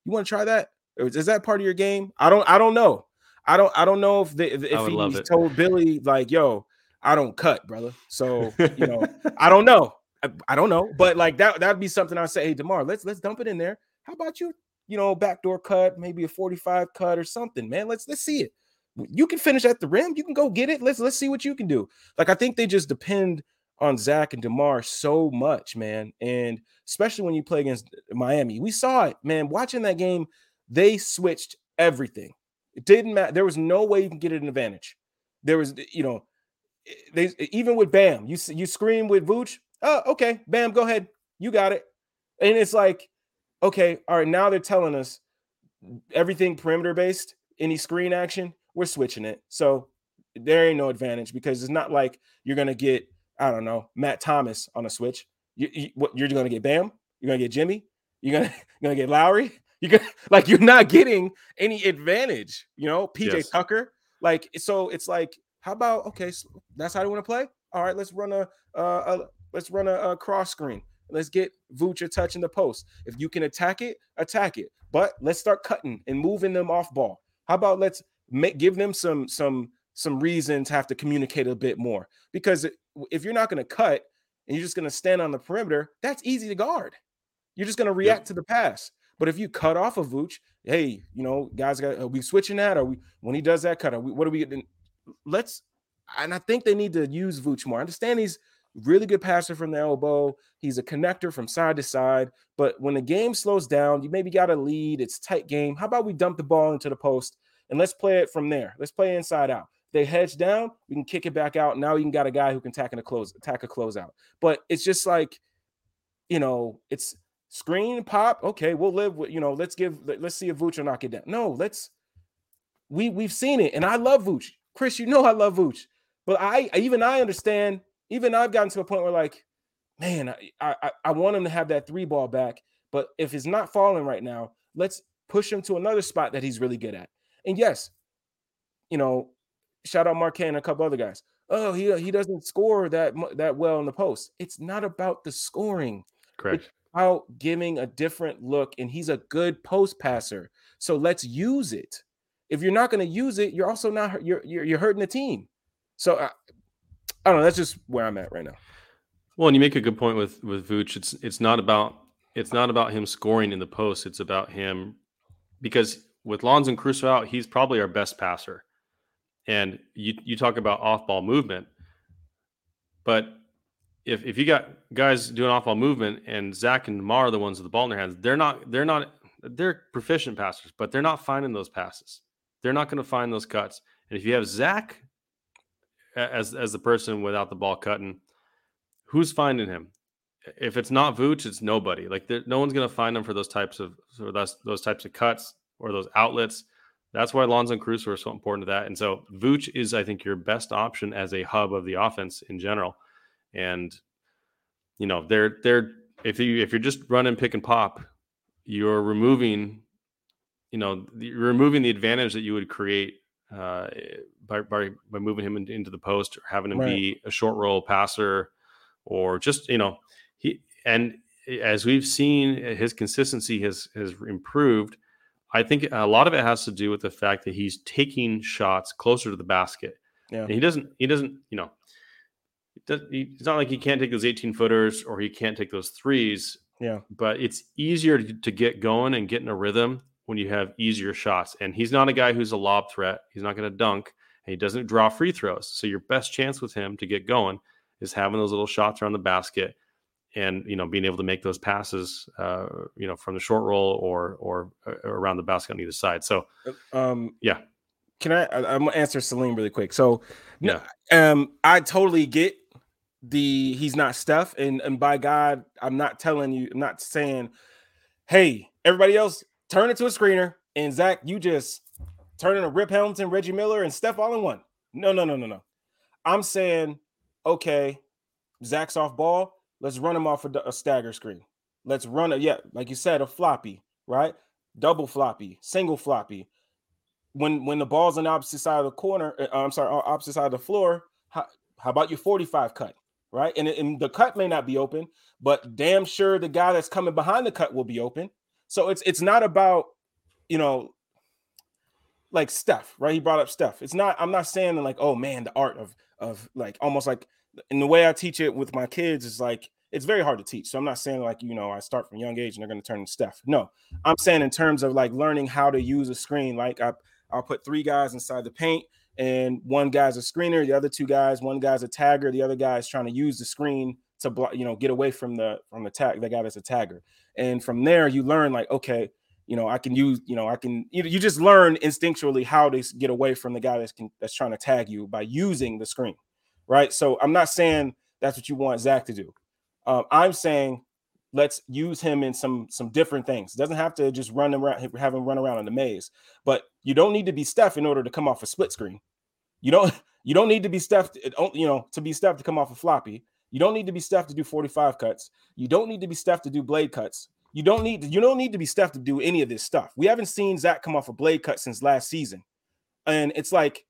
You want to try that? Is that part of your game? I don't I don't know. I don't I don't know if the, if, if he told Billy like, yo, I don't cut, brother. So you know, I don't know. I, I, don't know, but like that that'd be something I'd say, hey, Demar, let's let's dump it in there. How about you, you know, backdoor cut, maybe a 45 cut or something, man. Let's let's see it. You can finish at the rim. You can go get it. Let's let's see what you can do. Like I think they just depend on Zach and DeMar so much, man. And especially when you play against Miami. We saw it, man. Watching that game, they switched everything. It didn't matter. There was no way you can get an advantage. There was, you know, they even with Bam, you you scream with Vooch. Oh, okay, Bam, go ahead, you got it. And it's like, okay, all right. Now they're telling us everything perimeter based. Any screen action, we're switching it. So there ain't no advantage because it's not like you're gonna get I don't know Matt Thomas on a switch. You, you what you're gonna get Bam. You're gonna get Jimmy. You're gonna you're gonna get Lowry. You're gonna like you're not getting any advantage, you know, PJ yes. Tucker. Like so it's like, how about okay, so that's how you want to play? All right, let's run a, uh, a let's run a, a, cross screen. Let's get Vucha touching the post. If you can attack it, attack it. But let's start cutting and moving them off ball. How about let's make give them some some some reason to have to communicate a bit more because if you're not going to cut and you're just going to stand on the perimeter, that's easy to guard. You're just going to react to the pass. But if you cut off of Vooch, hey, you know, guys, got are we switching that? Or we when he does that cut? Are we, what are we? getting? Let's. And I think they need to use Vooch more. I understand he's really good passer from the elbow. He's a connector from side to side. But when the game slows down, you maybe got a lead. It's tight game. How about we dump the ball into the post and let's play it from there? Let's play inside out. They hedge down, we can kick it back out. Now you can got a guy who can tack in a close, attack a closeout. But it's just like, you know, it's Screen pop, okay, we'll live with you know. Let's give let's see if Vooch will knock it down. No, let's we we've seen it, and I love Vooch. Chris, you know I love Vooch, but I even I understand. Even I've gotten to a point where like, man, I I, I want him to have that three ball back, but if it's not falling right now, let's push him to another spot that he's really good at. And yes, you know, shout out Marquette and a couple other guys. Oh, he uh, he doesn't score that that well in the post. It's not about the scoring. Correct. It's about giving a different look, and he's a good post passer. So let's use it. If you're not going to use it, you're also not you're, you're you're hurting the team. So I, I don't know. That's just where I'm at right now. Well, and you make a good point with with Vooch. It's it's not about it's not about him scoring in the post. It's about him because with Lonzo Caruso out, he's probably our best passer. And you you talk about off ball movement, but if if you got guys doing off ball movement and Zach and Mar are the ones with the ball in their hands, they're not they're not they're proficient passers, but they're not finding those passes. They're not going to find those cuts. And if you have Zach as as the person without the ball cutting, who's finding him? If it's not Vooch, it's nobody. Like no one's going to find him for those types of for those those types of cuts or those outlets. That's why Lonzo and Caruso are so important to that. And so Vooch is, I think, your best option as a hub of the offense in general. And you know, they're they're if you if you're just running pick and pop, you're removing, you know, you're removing the advantage that you would create uh, by, by by moving him into the post or having him right. be a short roll passer or just you know he and as we've seen his consistency has has improved I think a lot of it has to do with the fact that he's taking shots closer to the basket. Yeah. And he doesn't, he doesn't, you know, it's not like he can't take those 18 footers or he can't take those threes. Yeah. But it's easier to, get going and get in a rhythm when you have easier shots. And he's not a guy who's a lob threat. He's not going to dunk and he doesn't draw free throws. So your best chance with him to get going is having those little shots around the basket and you know being able to make those passes uh, you know from the short roll or or uh, around the basket on either side. So um yeah. can i i'm gonna answer Salim really quick. So yeah. um i totally get the he's not Steph and and by god i'm not telling you i'm not saying hey everybody else turn it to a screener and zach you just turn into rip hamilton reggie miller and steph all in one. No no no no no. I'm saying okay zach's off ball Let's run him off a, a stagger screen. Let's run it. Yeah, like you said, a floppy, right? Double floppy, single floppy. When when the ball's on the opposite side of the corner, uh, I'm sorry, opposite side of the floor. How, how about your 45 cut, right? And, and the cut may not be open, but damn sure the guy that's coming behind the cut will be open. So it's it's not about you know like Steph, right? He brought up Steph. It's not. I'm not saying like, oh man, the art of of like almost like and the way I teach it with my kids is like it's very hard to teach. So I'm not saying like you know I start from young age and they're going to turn to Steph. No, I'm saying in terms of like learning how to use a screen. Like I, I'll put three guys inside the paint, and one guy's a screener, the other two guys, one guy's a tagger, the other guy is trying to use the screen to block, you know, get away from the from the tag the guy that's a tagger. And from there, you learn like okay, you know, I can use, you know, I can you, you just learn instinctually how to get away from the guy that's can, that's trying to tag you by using the screen right? So I'm not saying that's what you want Zach to do. Um, I'm saying let's use him in some some different things. Doesn't have to just run around, have him run around in the maze. But you don't need to be Steph in order to come off a split screen. You don't you don't need to be Steph, you know, to be Steph to come off a floppy. You don't need to be Steph to do 45 cuts. You don't need to be Steph to do blade cuts. You don't need to, you don't need to be Steph to do any of this stuff. We haven't seen Zach come off a blade cut since last season. And it's like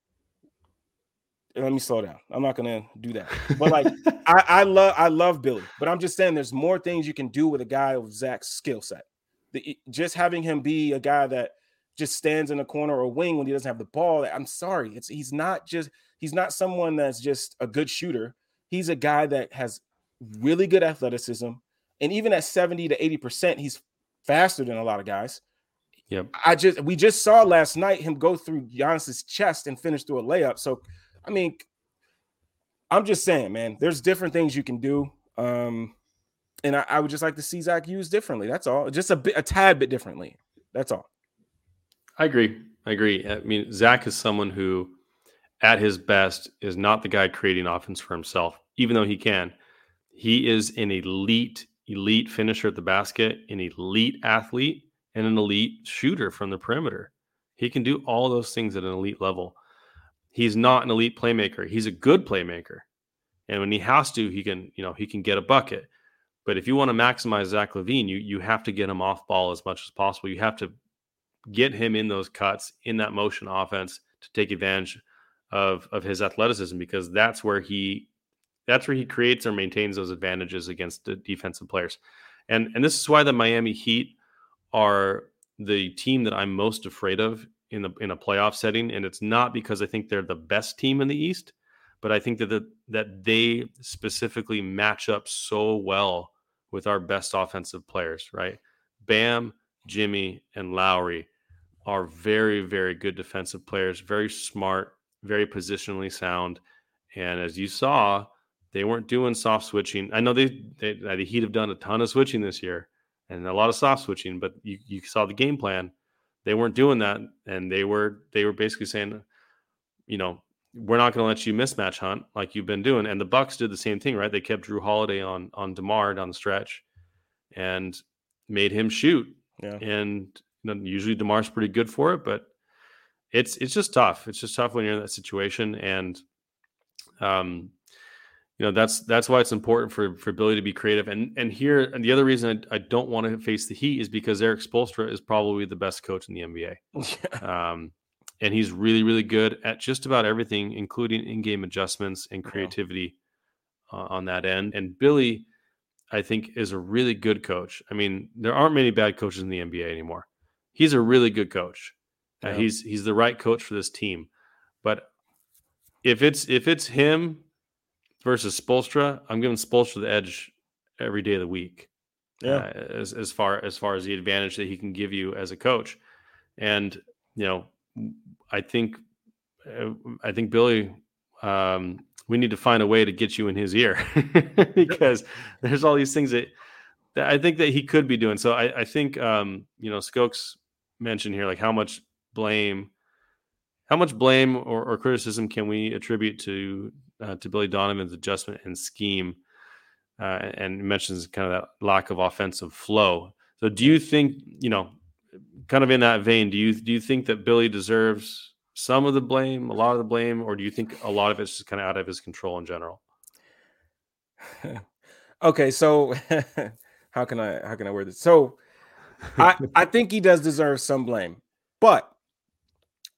let me slow down. I'm not gonna do that. But like I, I love I love Billy, but I'm just saying there's more things you can do with a guy of Zach's skill set. The, just having him be a guy that just stands in a corner or wing when he doesn't have the ball. I'm sorry, it's he's not just he's not someone that's just a good shooter. He's a guy that has really good athleticism, and even at 70 to 80 percent, he's faster than a lot of guys. Yep. I just we just saw last night him go through Giannis's chest and finish through a layup. So I mean, I'm just saying, man, there's different things you can do. Um, and I, I, would just like to see Zach used differently. That's all. Just a bit, a tad bit differently. That's all. I agree. I agree. I mean, Zach is someone who, at his best, is not the guy creating offense for himself, even though he can. He is an elite, elite finisher at the basket, an elite athlete, and an elite shooter from the perimeter. He can do all those things at an elite level he's not an elite playmaker. He's a good playmaker. And when he has to, he can, you know, he can get a bucket. But if you want to maximize Zach LaVine, you you have to get him off ball as much as possible. You have to get him in those cuts, in that motion offense to take advantage of of his athleticism because that's where he that's where he creates or maintains those advantages against the defensive players. And and this is why the Miami Heat are the team that I'm most afraid of in the in a playoff setting, and it's not because I think they're the best team in the East, but I think that the, that they specifically match up so well with our best offensive players. Right, Bam, Jimmy, and Lowry are very very good defensive players, very smart, very positionally sound, and as you saw, they weren't doing soft switching. I know they, they the Heat have done a ton of switching this year and a lot of soft switching, but you, you saw the game plan. They weren't doing that, and they were they were basically saying, you know, we're not going to let you mismatch hunt like you've been doing. And the Bucks did the same thing, right? They kept Jrue Holiday on on Demar down the stretch, and made him shoot. Yeah. And you know, usually Demar's pretty good for it, but it's it's just tough. It's just tough when you're in that situation, and um, you know that's that's why it's important for for Billy to be creative. And and here and the other reason I, I don't want to face the Heat is because Erik Spoelstra is probably the best coach in the NBA. Yeah. Um, and he's really really good at just about everything, including in-game adjustments and creativity yeah. uh, on that end. And Billy, I think, is a really good coach. I mean, there aren't many bad coaches in the NBA anymore. He's a really good coach. Uh, yeah. Uh, he's he's the right coach for this team. But if it's if it's him versus Spoelstra, I'm giving Spoelstra the edge every day of the week. Yeah, uh, as as far as far as the advantage that he can give you as a coach, and you know, I think uh, I think Billy. Um, we need to find a way to get you in his ear because there's all these things that, that, I think that he could be doing. So I, I think um, you know Skokes mentioned here like how much blame how much blame or, or criticism can we attribute to uh, to Billy Donovan's adjustment and scheme, uh, and mentions kind of that lack of offensive flow. So, do you think you know, kind of in that vein, do you do you think that Billy deserves some of the blame, a lot of the blame, or do you think a lot of it's just kind of out of his control in general? okay, so how can I how can I word this? So, I I think he does deserve some blame, but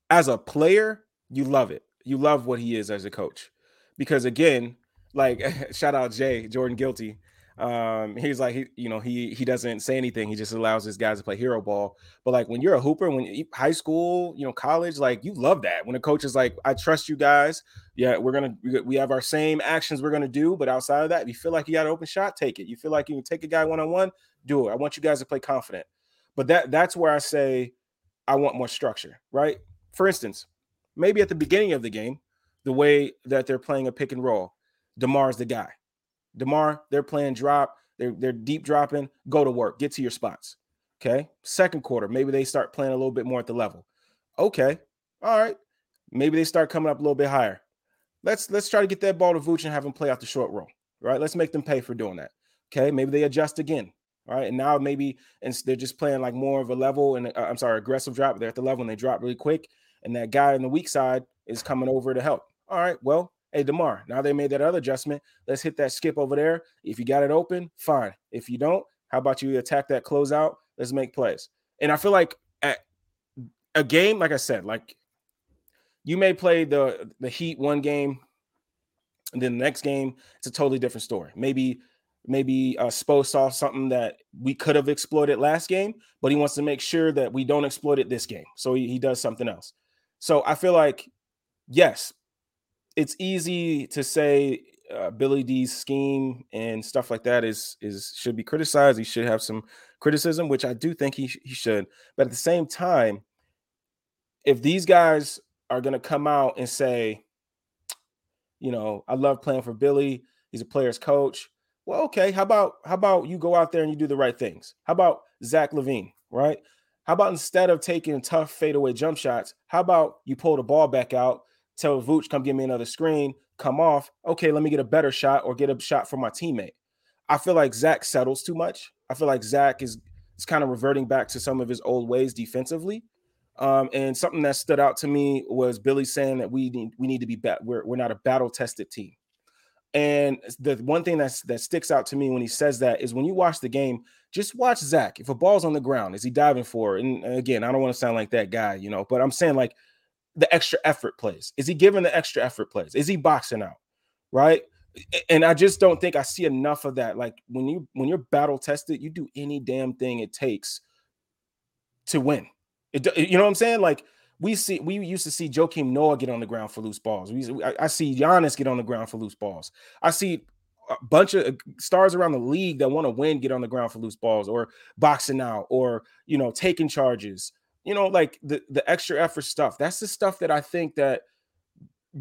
as a player, you love it. You love what he is as a coach. Because again, like shout out Jay, Jordan Guilty. Um, he's like he, you know, he he doesn't say anything, he just allows his guys to play hero ball. But like when you're a hooper, when you, high school, you know, college, like you love that when a coach is like, I trust you guys. Yeah, we're gonna we have our same actions we're gonna do, but outside of that, if you feel like you got an open shot, take it. You feel like you can take a guy one-on-one, do it. I want you guys to play confident. But that that's where I say I want more structure, right? For instance, maybe at the beginning of the game, the way that they're playing a pick and roll, DeMar's the guy. DeMar, they're playing drop, they're, they're deep dropping, go to work, get to your spots. Okay. Second quarter, maybe they start playing a little bit more at the level. Okay. All right. Maybe they start coming up a little bit higher. Let's let's try to get that ball to Vooch and have him play out the short roll. Right. Let's make them pay for doing that. Okay. Maybe they adjust again. All right. And now maybe and they're just playing like more of a level and uh, I'm sorry, aggressive drop. They're at the level and they drop really quick and that guy on the weak side is coming over to help. All right, well, hey, DeMar, now they made that other adjustment. Let's hit that skip over there. If you got it open, fine. If you don't, how about you attack that closeout? Let's make plays. And I feel like at a game, like I said, like you may play the the Heat one game, and then the next game, it's a totally different story. Maybe maybe uh, Spo saw something that we could have exploited last game, but he wants to make sure that we don't exploit it this game. So he, he does something else. So I feel like, yes, it's easy to say uh, Billy D's scheme and stuff like that is is should be criticized. He should have some criticism, which I do think he he should. But at the same time, if these guys are going to come out and say, you know, I love playing for Billy. He's a player's coach. Well, okay. How about how about you go out there and you do the right things? How about Zach LaVine, right? How about instead of taking tough fadeaway jump shots, how about you pull the ball back out, tell Vooch, come give me another screen, come off. Okay, let me get a better shot or get a shot from my teammate. I feel like Zach settles too much. I feel like Zach is, is kind of reverting back to some of his old ways defensively. Um, and something that stood out to me was Billy saying that we need we need to be bat- we're, we're not a battle tested team. And the one thing that's that sticks out to me when he says that is when you watch the game, just watch Zach. If a ball's on the ground, is he diving for it? And again, I don't want to sound like that guy, you know, but I'm saying like the extra effort plays. Is he giving the extra effort plays? Is he boxing out? Right. And I just don't think I see enough of that. Like when you when you're battle tested, you do any damn thing it takes to win. It, you know what I'm saying? Like we see, we used to see Joakim Noah get on the ground for loose balls. We, I, I see Giannis get on the ground for loose balls. I see a bunch of uh, stars around the league that want to win get on the ground for loose balls or boxing out or you know taking charges you know like the the extra effort stuff that's the stuff that i think that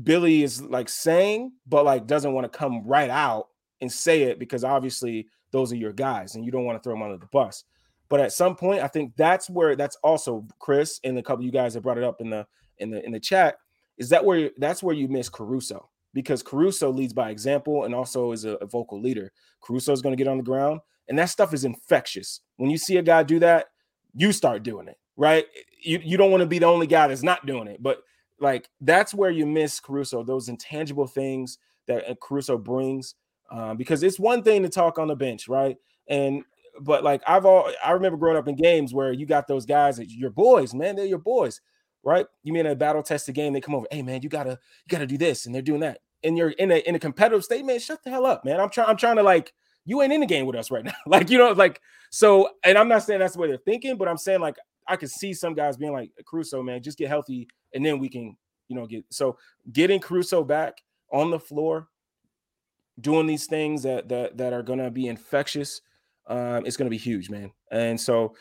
billy is like saying but like doesn't want to come right out and say it because obviously those are your guys and you don't want to throw them under the bus but at some point i think that's where that's also chris and a couple you guys have brought it up in the in the in the chat is that where that's where you miss caruso because Caruso leads by example and also is a, a vocal leader. Caruso is going to get on the ground, and that stuff is infectious. When you see a guy do that, you start doing it, right? You, you don't want to be the only guy that's not doing it, but like that's where you miss Caruso, those intangible things that uh, Caruso brings. Um, because it's one thing to talk on the bench, right? And but like I've all I remember growing up in games where you got those guys that your boys, man, they're your boys right? You mean a battle tested game, they come over, hey man, you gotta you gotta do this, and they're doing that. And you're in a in a competitive state, man. Shut the hell up, man. I'm trying, I'm trying to like you ain't in the game with us right now. like, you know, like so, and I'm not saying that's the way they're thinking, but I'm saying like I could see some guys being like Caruso, man, just get healthy, and then we can, you know, get so getting Caruso back on the floor, doing these things that that that are gonna be infectious, um, it's gonna be huge, man. And so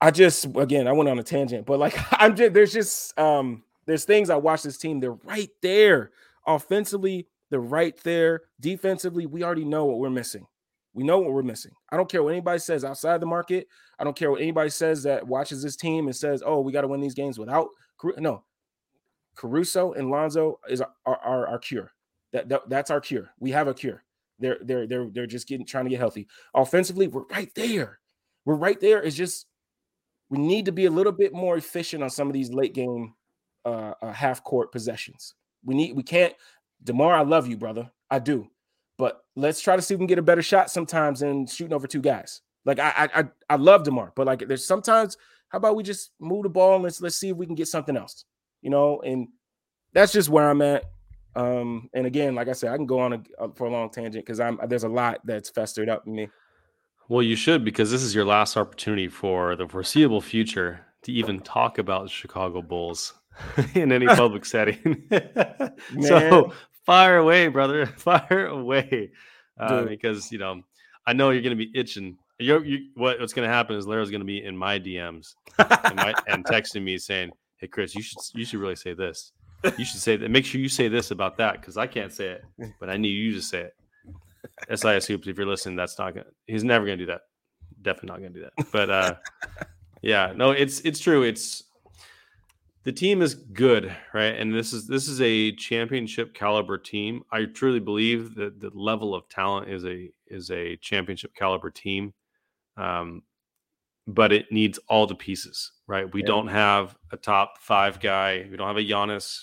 I just again I went on a tangent, but like I'm just there's just um there's things I watch this team, they're right there. Offensively, they're right there. Defensively, we already know what we're missing. We know what we're missing. I don't care what anybody says outside the market. I don't care what anybody says that watches this team and says, "Oh, we got to win these games without." No, Caruso and Lonzo is our, our, our cure. That, that that's our cure. We have a cure. They're they're they're they're just getting trying to get healthy. Offensively, we're right there. We're right there. It's just we need to be a little bit more efficient on some of these late game uh, uh, half court possessions. We need we can't Demar, I love you, brother. I do. But let's try to see if we can get a better shot sometimes than shooting over two guys. Like I I I love Demar, but like there's sometimes how about we just move the ball and let's let's see if we can get something else. You know, and that's just where I'm at. Um, and again, like I said, I can go on a, a, for a long tangent because I'm there's a lot that's festered up in me. Well, you should because this is your last opportunity for the foreseeable future to even talk about Chicago Bulls in any public setting. so fire away, brother, fire away, uh, because you know I know you're going to be itching. You're, you, what, what's going to happen is Larry's going to be in my DMs and, my, and texting me saying, "Hey, Chris, you should you should really say this. You should say that. Make sure you say this about that because I can't say it, but I need you to say it." SIS hoops. If you're listening, that's not gonna. He's never gonna do that. Definitely not gonna do that. But uh, yeah, no, it's it's true. It's the team is good, right? And this is this is a championship caliber team. I truly believe that the level of talent is a is a championship caliber team. Um, but it needs all the pieces, right? We yeah. don't have a top five guy. We don't have a Giannis.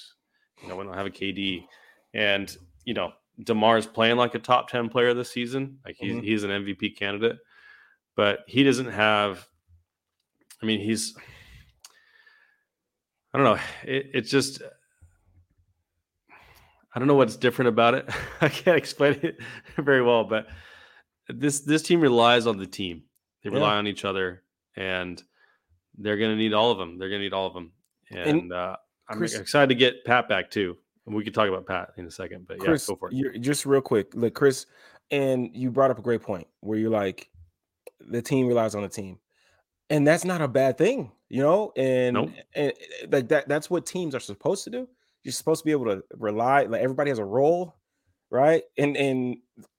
You know, we don't have a KD, and you know Demar's playing like a top 10 player this season. Like he's, mm-hmm. he's an MVP candidate, but he doesn't have, I mean, he's, I don't know. It, it's just, I don't know what's different about it. I can't explain it very well, but this, this team relies on the team. They rely yeah. on each other and they're going to need all of them. They're going to need all of them. And, and uh, I'm Chris, excited to get Pat back too. We could talk about Pat in a second, but Chris, yeah, go for it. just real quick, look, Chris, and you brought up a great point where you're like, the team relies on the team, and that's not a bad thing, you know. And nope. and eh, like that, that's what teams are supposed to do. You're supposed to be able to rely. Like everybody has a role, right? And and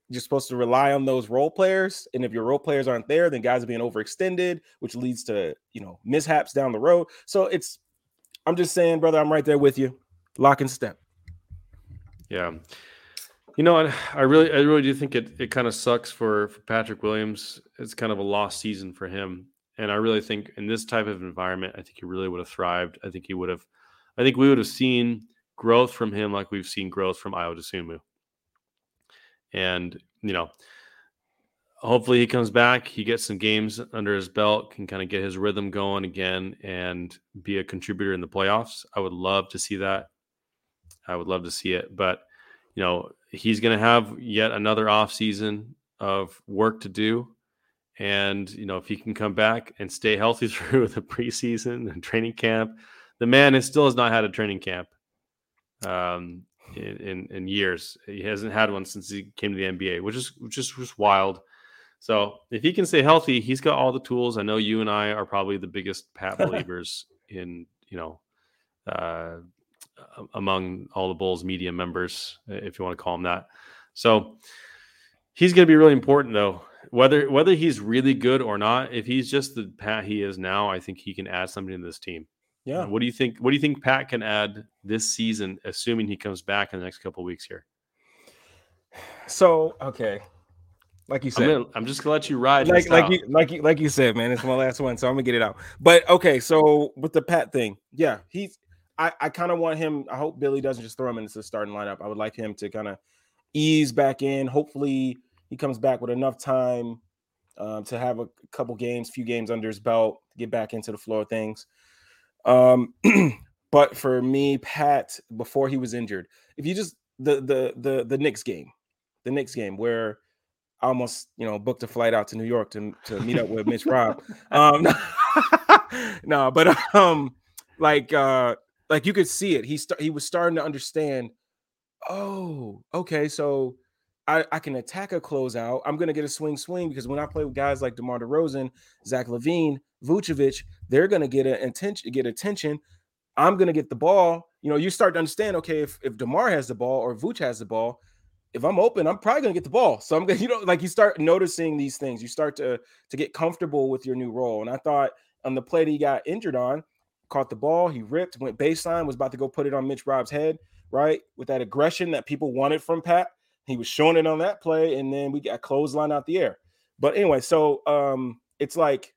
you're supposed to rely on those role players. And if your role players aren't there, then guys are being overextended, which leads to you know mishaps down the road. So it's, I'm just saying, brother, I'm right there with you, lock and step. Yeah. You know, I, I really, I really do think it, it kind of sucks for, for Patrick Williams. It's kind of a lost season for him. And I really think in this type of environment, I think he really would have thrived. I think he would have, I think we would have seen growth from him like we've seen growth from Ayo Dosunmu. And, you know, hopefully he comes back, he gets some games under his belt, can kind of get his rhythm going again and be a contributor in the playoffs. I would love to see that. I would love to see it, but you know he's going to have yet another off season of work to do, And you know, if he can come back and stay healthy through the preseason and training camp, the man is still has not had a training camp um, in, in, in years. He hasn't had one since he came to the NBA, which is which is just wild. So if he can stay healthy, he's got all the tools. I know you and I are probably the biggest Pat believers in you know uh, among all the Bulls media members, if you want to call them that. So he's going to be really important, though. Whether whether he's really good or not, if he's just the Pat he is now, I think he can add something to this team. Yeah. What do you think? What do you think Pat can add this season, assuming he comes back in the next couple weeks here? So okay, like you said, I'm, gonna, I'm just gonna let you ride. Like like you like you like you said, man. It's my last one, so I'm gonna get it out. But okay, so with the Pat thing, yeah, he's. I I kind of want him. I hope Billy doesn't just throw him into the starting lineup. I would like him to kind of ease back in. Hopefully, he comes back with enough time um, to have a couple games, few games under his belt, get back into the flow of things. Um, but for me, Pat, before he was injured, if you just the the the the Knicks game, the Knicks game where I almost you know booked a flight out to New York to to meet up with Mitch Rob. Um, no, but um, like uh, like you could see it. He st- he was starting to understand. Oh, okay, so I, I can attack a closeout. I'm gonna get a swing swing because when I play with guys like DeMar DeRozan, Zach LaVine, Vucevic, they're gonna get a attention, get attention. I'm gonna get the ball. You know, you start to understand. Okay, if if Demar has the ball or Vuce has the ball, if I'm open, I'm probably gonna get the ball. So I'm gonna, you know, like you start noticing these things. You start to to get comfortable with your new role. And I thought on the play that he got injured on, caught the ball, he ripped, went baseline, was about to go put it on Mitch Rob's head, right? With that aggression that people wanted from Pat. He was showing it on that play, and then we got clothesline out the air. But anyway, so um it's like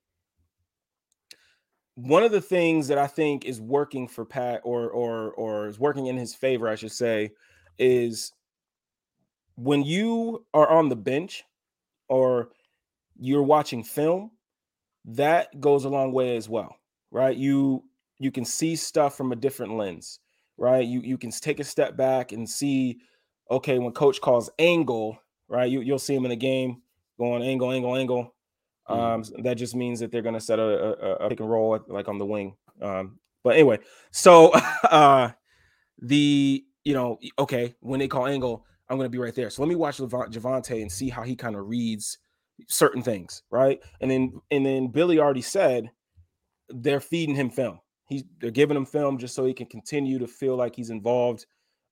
one of the things that I think is working for Pat or or or is working in his favor, I should say, is when you are on the bench or you're watching film, that goes a long way as well, right? You you can see stuff from a different lens, right? You you can take a step back and see, okay, when coach calls angle, right? You you'll see him in the game going angle, angle, angle. Mm-hmm. Um, that just means that they're going to set a, a, a, pick and roll like on the wing. Um, but anyway, so uh, the you know okay when they call angle, I'm going to be right there. So let me watch Javonte and see how he kind of reads certain things, right? And then and then Billy already said they're feeding him film. He's they're giving him film just so he can continue to feel like he's involved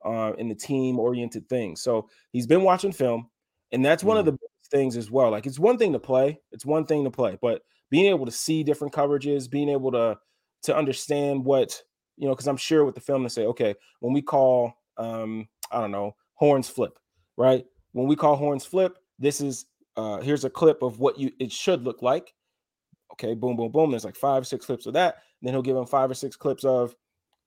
uh, in the team oriented things. So he's been watching film, and that's one of mm-hmm. the things as well. Like it's one thing to play, it's one thing to play, but being able to see different coverages, being able to to understand what you know, because I'm sure with the film to say, okay, when we call um, I don't know, horns flip, right? When we call horns flip, this is uh here's a clip of what you it should look like. Okay, boom, boom, boom. There's like five, six clips of that. then he'll give him five or six clips of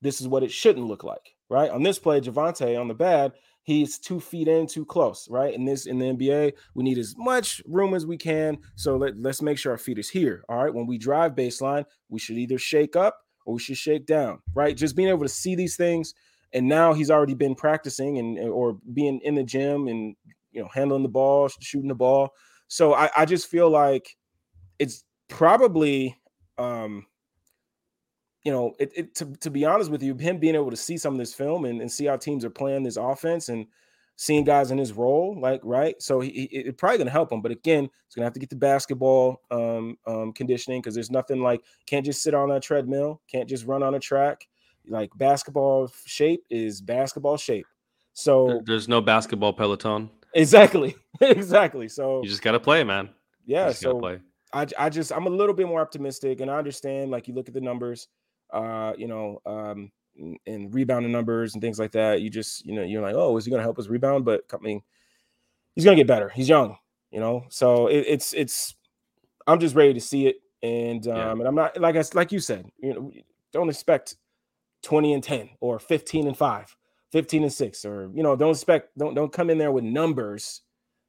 this is what it shouldn't look like, right? On this play, Javonte on the bad, he's two feet in too close, right? In this in the NBA, we need as much room as we can. So let, let's make sure our feet is here. All right. When we drive baseline, we should either shake up or we should shake down, right? Just being able to see these things. And now he's already been practicing and or being in the gym and you know handling the ball, shooting the ball. So I, I just feel like it's probably um you know, it, it to, to be honest with you, him being able to see some of this film and, and see how teams are playing this offense and seeing guys in his role, like right. So he, he it probably gonna help him. But again, he's gonna have to get the basketball um, um, conditioning because there's nothing like can't just sit on a treadmill, can't just run on a track. Like basketball shape is basketball shape. So there's no basketball peloton. Exactly, exactly. So you just gotta play, man. Yeah. So I, I just I'm a little bit more optimistic, and I understand. Like you look at the numbers uh, you know, um, and rebounding numbers and things like that. You just, you know, you're like, oh, is he going to help us rebound? But I mean, he's going to get better. He's young, you know. So it, it's it's. I'm just ready to see it, and um, yeah. and I'm not like I like you said, you know, don't expect 20 and 10 or 15 and five, 15 and six, or you know, don't expect don't don't come in there with numbers.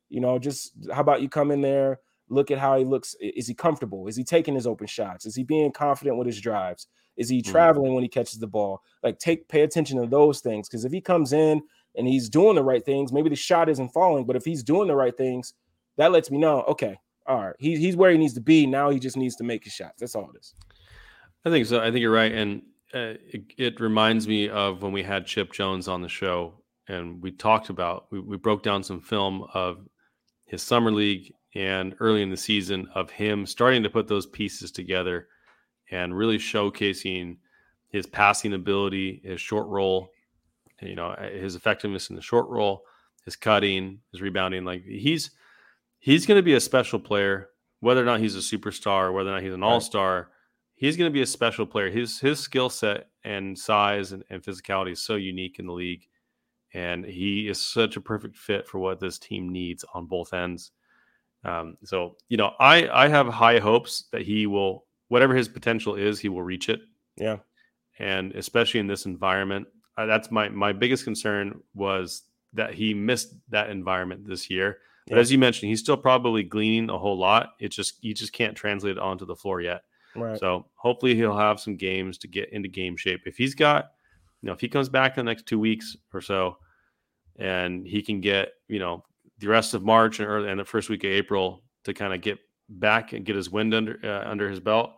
You know, just how about you come in there, look at how he looks. Is he comfortable? Is he taking his open shots? Is he being confident with his drives? Is he mm-hmm. traveling mm when he catches the ball? Like take pay attention to those things because if he comes in and he's doing the right things, maybe the shot isn't falling, but if he's doing the right things, that lets me know, okay, all right, he, he's where he needs to be. Now he just needs to make his shots. That's all it is. I think so. I think you're right, and uh, it, it, reminds me of when we had Chip Jones on the show, and we talked about we, we broke down some film of his summer league and early in the season of him starting to put those pieces together and really showcasing his passing ability, his short roll, you know, his effectiveness in the short roll, his cutting, his rebounding. Like he's he's going to be a special player, whether or not he's a superstar, whether or not he's an all star. He's going to be a special player. His his skill set and size and, and physicality is so unique in the league, and he is such a perfect fit for what this team needs on both ends. Um, so you know, I I have high hopes that he will, whatever his potential is, he will reach it. Yeah, and especially in this environment, uh, that's my my biggest concern was that he missed that environment this year. But yeah. as you mentioned, he's still probably gleaning a whole lot. It just you just can't translate it onto the floor yet. Right. So hopefully he'll have some games to get into game shape. If he's got, you know, if he comes back in the next two weeks or so, and he can get, you know, the rest of March and early and the first week of April to kind of get back and get his wind under uh, under his belt.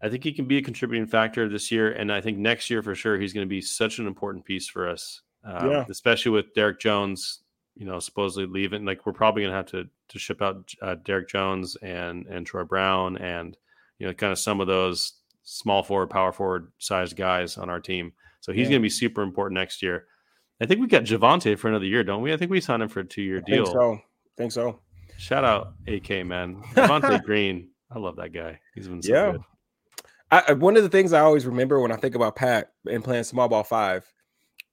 I think he can be a contributing factor this year, and I think next year for sure he's going to be such an important piece for us, um, yeah. especially with Derrick Jones. You know, supposedly leaving. Like we're probably going to have to to ship out uh, Derrick Jones and and Troy Brown and you know kind of some of those small forward, power forward sized guys on our team. So he's yeah. going to be super important next year. I think we got Javonte for another year, don't we? I think we signed him for a two year deal. Think so. Think so. Shout out AK man, Javonte Green. I love that guy. He's been so yeah. good. I, one of the things I always remember when I think about Pat and playing small ball five,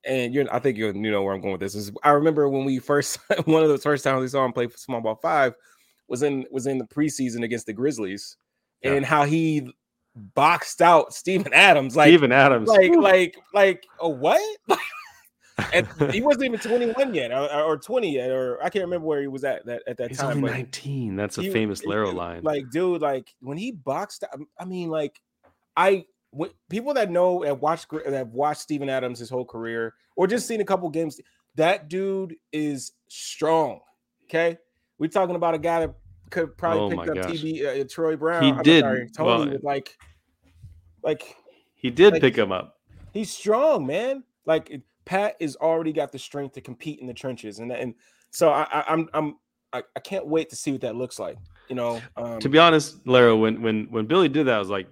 and you're, I think you you know where I'm going with this is. I remember when we first one of the first times we saw him play small ball five was in was in the preseason against the Grizzlies, yeah. and how he boxed out Steven Adams like Steven Adams like like like a what? and he wasn't even 21 yet, or, or, 20 yet, or I can't remember where he was at that at that He's time. Only 19. That's a he, famous Laro line. Like, dude, like when he boxed, um, I mean, like, I people that know and watch that have watched Steven Adams his whole career, or just seen a couple games, that dude is strong. Okay, we're talking about a guy that could probably oh pick up TB uh, Troy Brown. He I'm did. Sorry, Tony well, like, like he did like, pick him up. He's strong, man. Like Pat is already got the strength to compete in the trenches, and and so I, I I'm I'm I, I can't wait to see what that looks like. You know, um, to be honest, Lara, when when when Billy did that, I was like,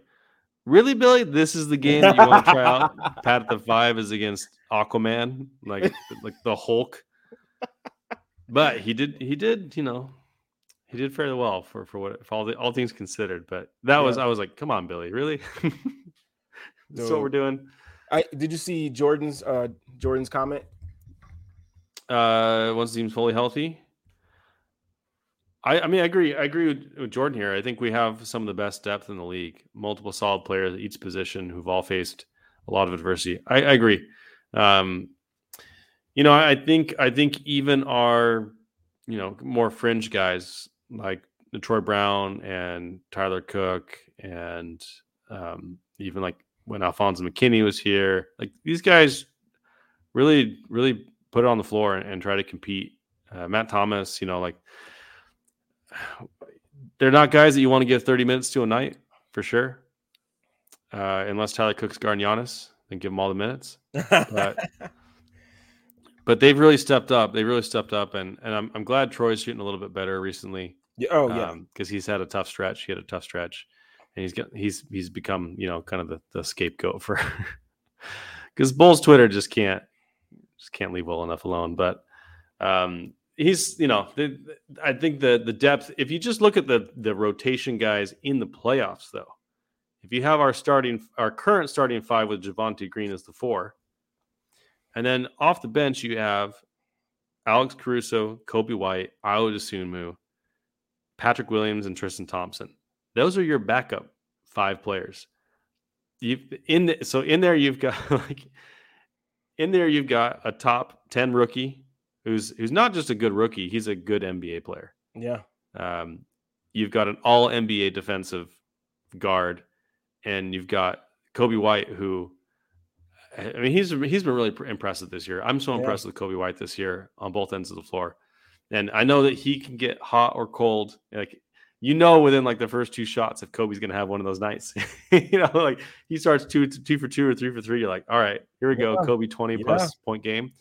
really, Billy, this is the game that you want to try out. Pat the five is against Aquaman, like like the Hulk. But he did he did you know he did fairly well for for what for all the all things considered. But that yeah. was I was like, come on, Billy, really? That's what we're doing. I did you see Jordan's uh Jordan's comment? Uh, once seems fully healthy. I, I mean, I agree. I agree with, with, Jordan here. I think we have some of the best depth in the league. Multiple solid players at each position who've all faced a lot of adversity. I, I agree. Um, you know, I think I think even our, you know, more fringe guys like Troy Brown and Tyler Cook and um, even like when Alfonzo McKinnie was here. Like these guys really, really put it on the floor and, and try to compete. Uh, Matt Thomas, you know, like they're not guys that you want to give 30 minutes to a night for sure. Uh, unless Tyler Cook's guarding Giannis, then give him all the minutes. But, but they've really stepped up. They really stepped up, and and I'm I'm glad Troy's shooting a little bit better recently. Yeah. Oh yeah. Because um, he's had a tough stretch. He had a tough stretch and he's got he's he's become you know kind of the, the scapegoat for because Bulls Twitter just can't just can't leave well enough alone. But um, he's you know the, I think the the depth. If you just look at the the rotation guys in the playoffs, though, if you have our starting our current starting five with Javonte Green as the four, and then off the bench you have Alex Caruso, Coby White, Ayo Dosunmu, Patrick Williams, and Tristan Thompson those are your backup five players. You in the, so in there you've got like in there you've got a top 10 rookie who's who's not just a good rookie, he's a good NBA player. Yeah. Um, you've got an all NBA defensive guard and you've got Coby White who I mean he's he's been really impressive this year. I'm so impressed yeah. with Coby White this year on both ends of the floor. And I know that he can get hot or cold. Like you know within like the first two shots if Coby's gonna have one of those nights. you know, like he starts two two for two or three for three. You're like, all right, here we go, Coby twenty yeah. plus point game.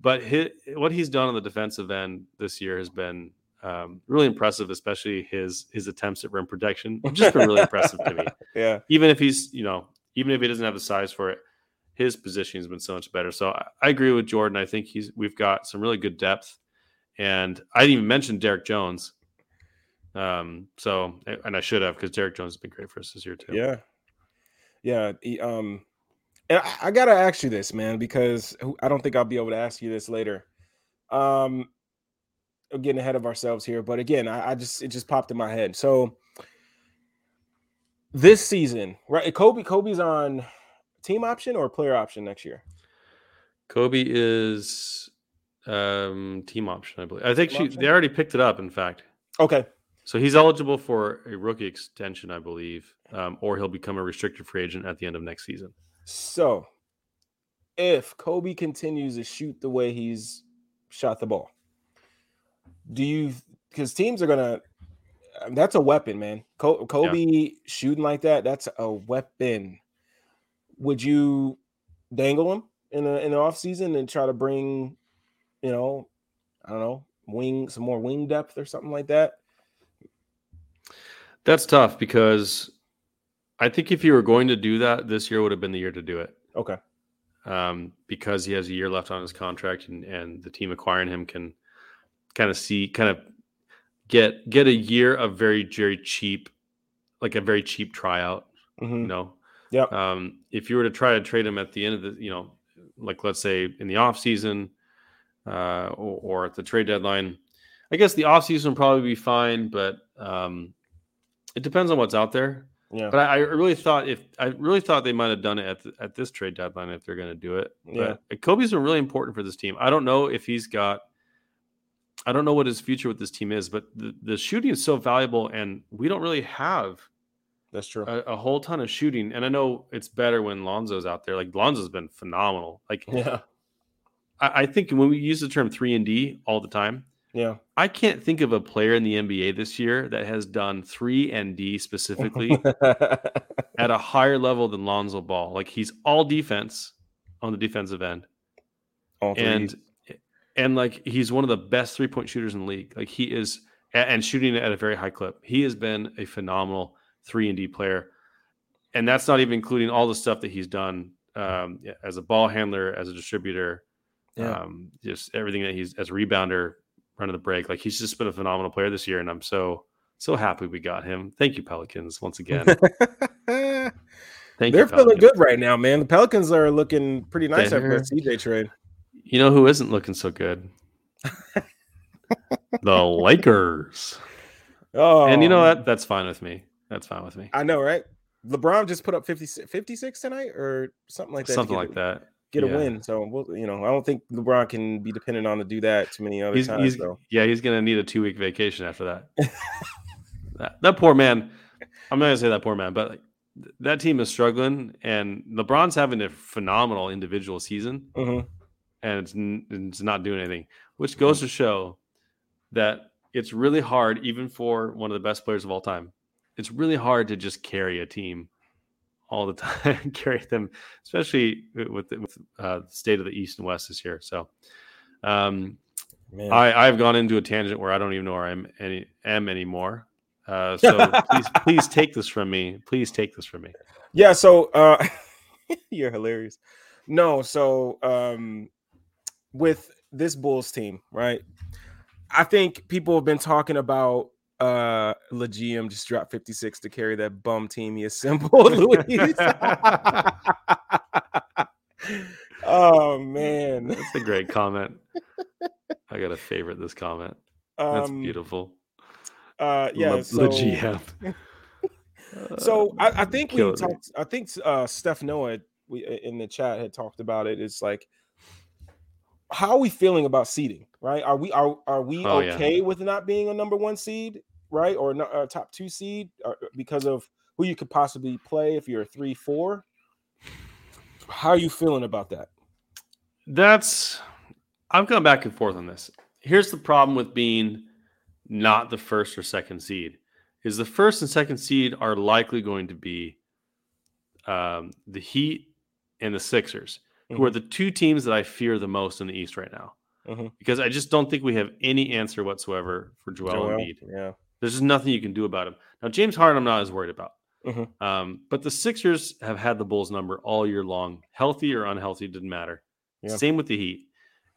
But his, what he's done on the defensive end this year has been um, really impressive, especially his his attempts at rim protection. Just been really impressive to me. Yeah. Even if he's you know even if he doesn't have the size for it, his positioning has been so much better. So I, I agree with Jordan. I think he's we've got some really good depth, and I didn't even mention Derrick Jones. Um, so and I should have because Derrick Jones has been great for us this year too. Yeah, yeah. He, um, and I, I, gotta ask you this, man, because I don't think I'll be able to ask you this later. Um, I'm getting ahead of ourselves here, but again, I, I just it just popped in my head. So this season, right? Coby, Coby's on team option or player option next year. Coby is um team option, I believe. I think she they already picked it up. In fact, okay. So he's eligible for a rookie extension, I believe, um, or he'll become a restricted free agent at the end of next season. So, if Coby continues to shoot the way he's shot the ball, do you? Because teams are gonna. Um, that's a weapon, man. Coby yeah. shooting like that. That's a weapon. Would you dangle him in the in the off season and try to bring, you know, I don't know, wing some more wing depth or something like that? That's tough because I think if you were going to do that, this year would have been the year to do it. Okay. Um, because he has a year left on his contract, and, and the team acquiring him can kind of see, kind of get get a year of very very cheap, like a very cheap tryout. Mm-hmm. You know. Yeah. Um, if you were to try to trade him at the end of the, you know, like let's say in the off season, uh, or, or at the trade deadline, I guess the off season would probably be fine, but um, it depends on what's out there. Yeah. But I, I, really thought if I really thought they might have done it at the, at this trade deadline if they're going to do it. Yeah. But uh, Coby's been really important for this team. I don't know if he's got. I don't know what his future with this team is, but the, the shooting is so valuable, and we don't really have. That's true. A, a whole ton of shooting, and I know it's better when Lonzo's out there. Like Lonzo's been phenomenal. Like, yeah, I, I think when we use the term three and D all the time, yeah. I can't think of a player in the NBA this year that has done three and D specifically at a higher level than Lonzo Ball. Like he's all defense on the defensive end. All and and like he's one of the best three point shooters in the league. Like he is and shooting at a very high clip. He has been a phenomenal three and D player. And that's not even including all the stuff that he's done um, as a ball handler, as a distributor, yeah. um, just everything that he's as a rebounder, run of the break. Like he's just been a phenomenal player this year, and I'm so so happy we got him. Thank you, Pelicans, once again. Thank you, They're you, feeling good right now, man. The Pelicans are looking pretty nice They're, after that CJ trade. You know who isn't looking so good? the Lakers. Oh, and you know oh. what? That's fine with me. That's fine with me. I know, right? LeBron just put up 50, 56 tonight or something like that. Something like that get yeah. a win. So we'll, you know, I don't think LeBron can be dependent on to do that too many other he's, times. He's, though. Yeah, he's gonna need a two week vacation after that. that. that. poor man. I'm not gonna say that poor man, but like, that team is struggling, and LeBron's having a phenomenal individual season, mm-hmm. and it's it's not doing anything, which goes mm-hmm. to show that it's really hard, even for one of the best players of all time. It's really hard to just carry a team all the time, carry them, especially with the, with uh, the state of the East and West this year. So, um, I I've gone into a tangent where I don't even know where I'm any am anymore. Uh, so please please take this from me. Please take this from me. Yeah. So uh, you're hilarious. No. So um, with this Bulls team, right? I think people have been talking about uh Legium just dropped 56 to carry that bum team he assembled, Luis. oh man. That's a great comment. I gotta favorite this comment. That's um, beautiful. Uh yeah, Le- so, so I, I think we talked I think uh Steph Noah we in the chat had talked about it. It's like how are we feeling about seeding? Right? Are we are are we oh, okay yeah. with not being a number one seed? Right? Or a top two seed uh, because of who you could possibly play if you're a three, four. How are you feeling about that? That's I've gone back and forth on this. Here's the problem with being not the first or second seed. is the first and second seed are likely going to be um, the Heat and the Sixers, mm-hmm. who are mm-hmm. the two teams that I fear the most in the East right now. Mm-hmm. Because I just don't think we have any answer whatsoever for Joel, Joel Embiid. Yeah. There's just nothing you can do about him. Now, James Harden, I'm not as worried about. Mm-hmm. Um, but the Sixers have had the Bulls number all year long, healthy or unhealthy, didn't matter. Yeah. Same with the Heat.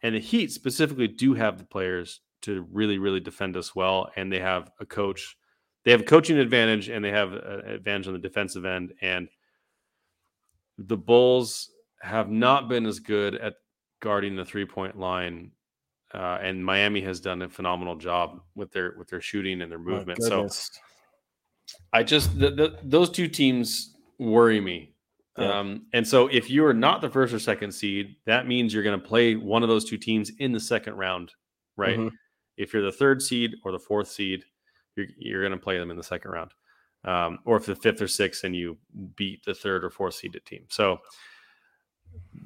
And the Heat specifically do have the players to really, really defend us well. And they have a coach, they have a coaching advantage and they have an advantage on the defensive end. And the Bulls have not been as good at guarding the three point line. Uh, and Miami has done a phenomenal job with their with their shooting and their movement. So I just the, the, those two teams worry me. Yeah. Um, and so if you are not the first or second seed, that means you're going to play one of those two teams in the second round, right? Mm-hmm. If you're the third seed or the fourth seed, you're, you're going to play them in the second round. Um, or if the fifth or sixth and you beat the third or fourth seeded team. So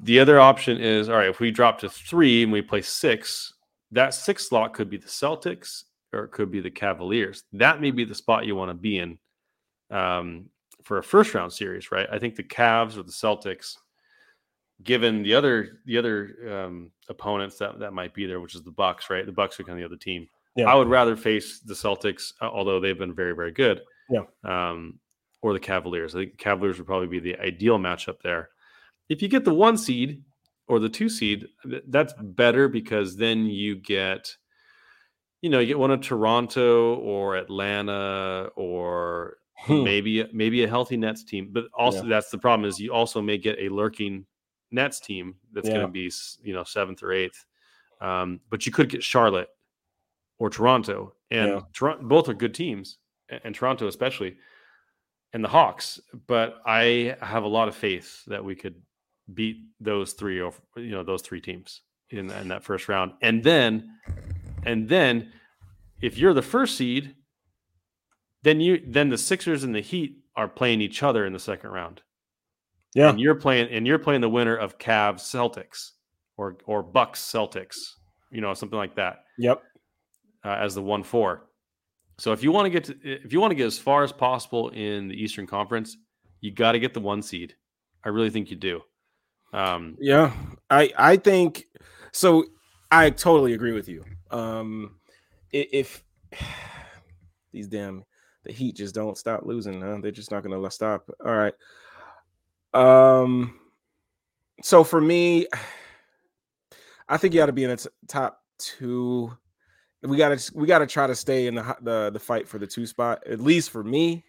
the other option is all right, if we drop to three and we play six, that sixth slot could be the Celtics or it could be the Cavaliers. That may be the spot you want to be in um, for a first round series, right? I think the Cavs or the Celtics, given the other the other um, opponents that that might be there, which is the Bucks, right? The Bucks are kind of the other team. Yeah. I would rather face the Celtics, uh, although they've been very very good. Yeah. Um, or the Cavaliers. I think the Cavaliers would probably be the ideal matchup there. If you get the one seed or the two seed, that's better because then you get you know, you get one of Toronto or Atlanta or hmm. maybe maybe a healthy Nets team. But also yeah. that's the problem is you also may get a lurking Nets team that's yeah. going to be you know seventh or eighth. Um, but you could get Charlotte or Toronto, and yeah. Toronto, both are good teams, and, and Toronto especially, and the Hawks. But I have a lot of faith that we could beat those three or you know those three teams in, in that first round, and then and then if you're the first seed, then you then the Sixers and the Heat are playing each other in the second round. Yeah. And you're playing and you're playing the winner of Cavs Celtics or or Bucks Celtics, you know, something like that. Yep. Uh, as the 1-4. So if you want to get to if you want to get as far as possible in the Eastern Conference, you got to get the one seed. I really think you do. Um, yeah, I I think so. I totally agree with you. Um, if if these damn the Heat just don't stop losing, huh? they're just not going to stop. All right. Um, so for me, I think you got to be in the top two. We got to we got to try to stay in the, the the fight for the two spot at least for me.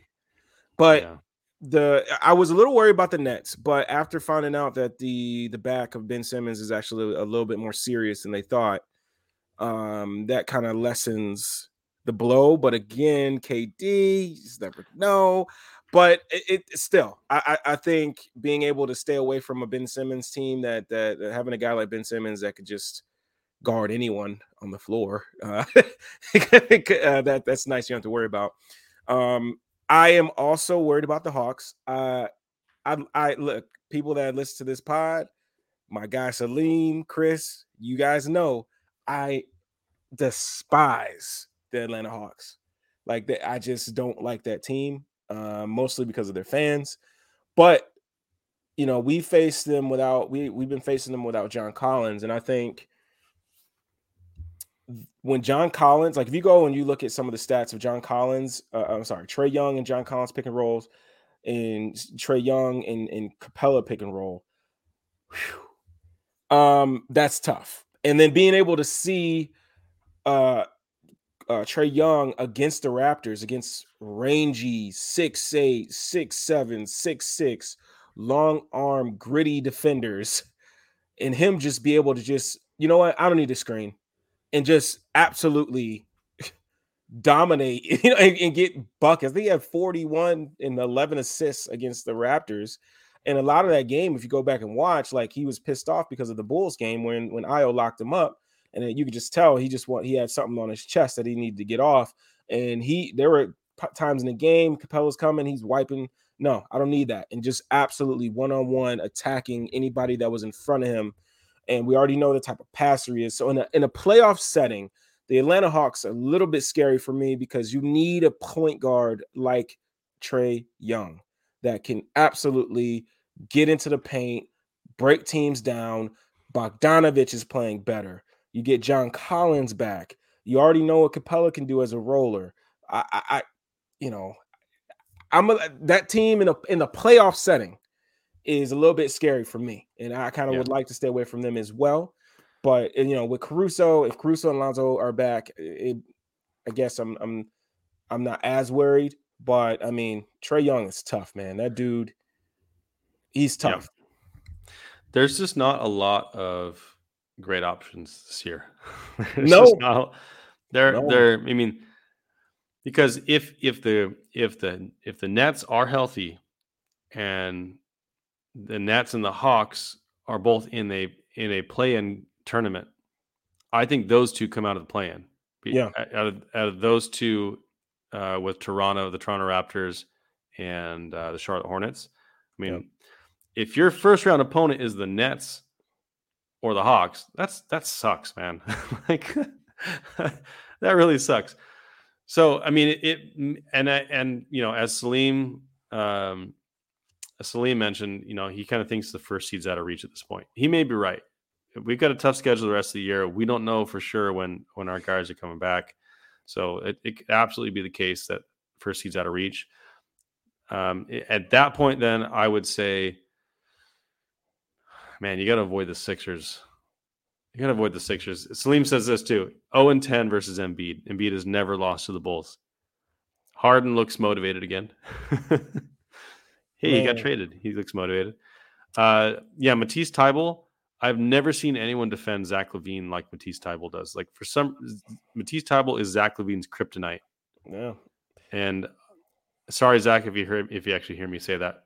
But yeah. The I was a little worried about the Nets, but after finding out that the the back of Ben Simmons is actually a little bit more serious than they thought, um, that kind of lessens the blow. But again, KD, you just never know. But it, it still, I, I think being able to stay away from a Ben Simmons team that, that, that having a guy like Ben Simmons that could just guard anyone on the floor, uh, uh, that that's nice. You don't have to worry about. Um, I am also worried about the Hawks. Uh, I, I look people that listen to this pod, my guy Salim, Chris, you guys know I despise the Atlanta Hawks. Like that, I just don't like that team, uh, mostly because of their fans. But you know, we faced them without we we've been facing them without John Collins, and I think when John Collins, like if you go and you look at some of the stats of John Collins, uh, I'm sorry, Trae Young and John Collins pick and rolls, and Trae Young and, and Capela pick and roll, whew, um, that's tough. And then being able to see uh, uh Trae Young against the Raptors, against rangy six eight, six seven, six six, long arm, gritty defenders, and him just be able to just, you know what, I don't need a screen, and just absolutely dominate you know, and, and get buckets. They had 41 and 11 assists against the Raptors. And a lot of that game, if you go back and watch, like he was pissed off because of the Bulls game when when Ayo locked him up, and you could just tell he just want he had something on his chest that he needed to get off. And he there were times in the game, Capela's coming, he's wiping. No, I don't need that. And just absolutely one on one attacking anybody that was in front of him. And we already know the type of passer he is. So in a in a playoff setting, The Atlanta Hawks are a little bit scary for me because you need a point guard like Trae Young that can absolutely get into the paint, break teams down. Bogdanovich is playing better. You get John Collins back. You already know what Capela can do as a roller. I, I, I you know, I'm a, that team in a in the playoff setting is a little bit scary for me, and I kind of yeah. would like to stay away from them as well. But you know, with Caruso, if Caruso and Lonzo are back, it, I guess I'm I'm I'm not as worried. But I mean, Trae Young is tough, man. That dude, he's tough. Yeah. There's just not a lot of great options this year. no, not, they're no. they're. I mean, because if if the if the if the Nets are healthy, and the Nets and the Hawks are both in a in a play-in tournament, I think those two come out of the play-in. Yeah, out of, out of those two, uh, with Toronto, the Toronto Raptors, and uh, the Charlotte Hornets. I mean, if your first round opponent is the Nets or the Hawks, that's that sucks, man. like that really sucks. So I mean, it, it and I, and you know, as Salim um, as Salim mentioned, you know, he kind of thinks the first seed's out of reach at this point. He may be right. We've got a tough schedule the rest of the year. We don't know for sure when when our guys are coming back. So it, it could absolutely be the case that first seed's out of reach. Um, at that point, then I would say, man, you got to avoid the Sixers. You got to avoid the Sixers. Salim says this too 0 and 10 versus Embiid. Embiid has never lost to the Bulls. Harden looks motivated again. hey, he got traded. He looks motivated. Uh, yeah, Matisse Thybulle I've never seen anyone defend Zach LaVine like Matisse Thybulle does. Like for some, Matisse Thybulle is Zach LaVine's kryptonite. Yeah. And sorry, Zach, if you heard, if you actually hear me say that,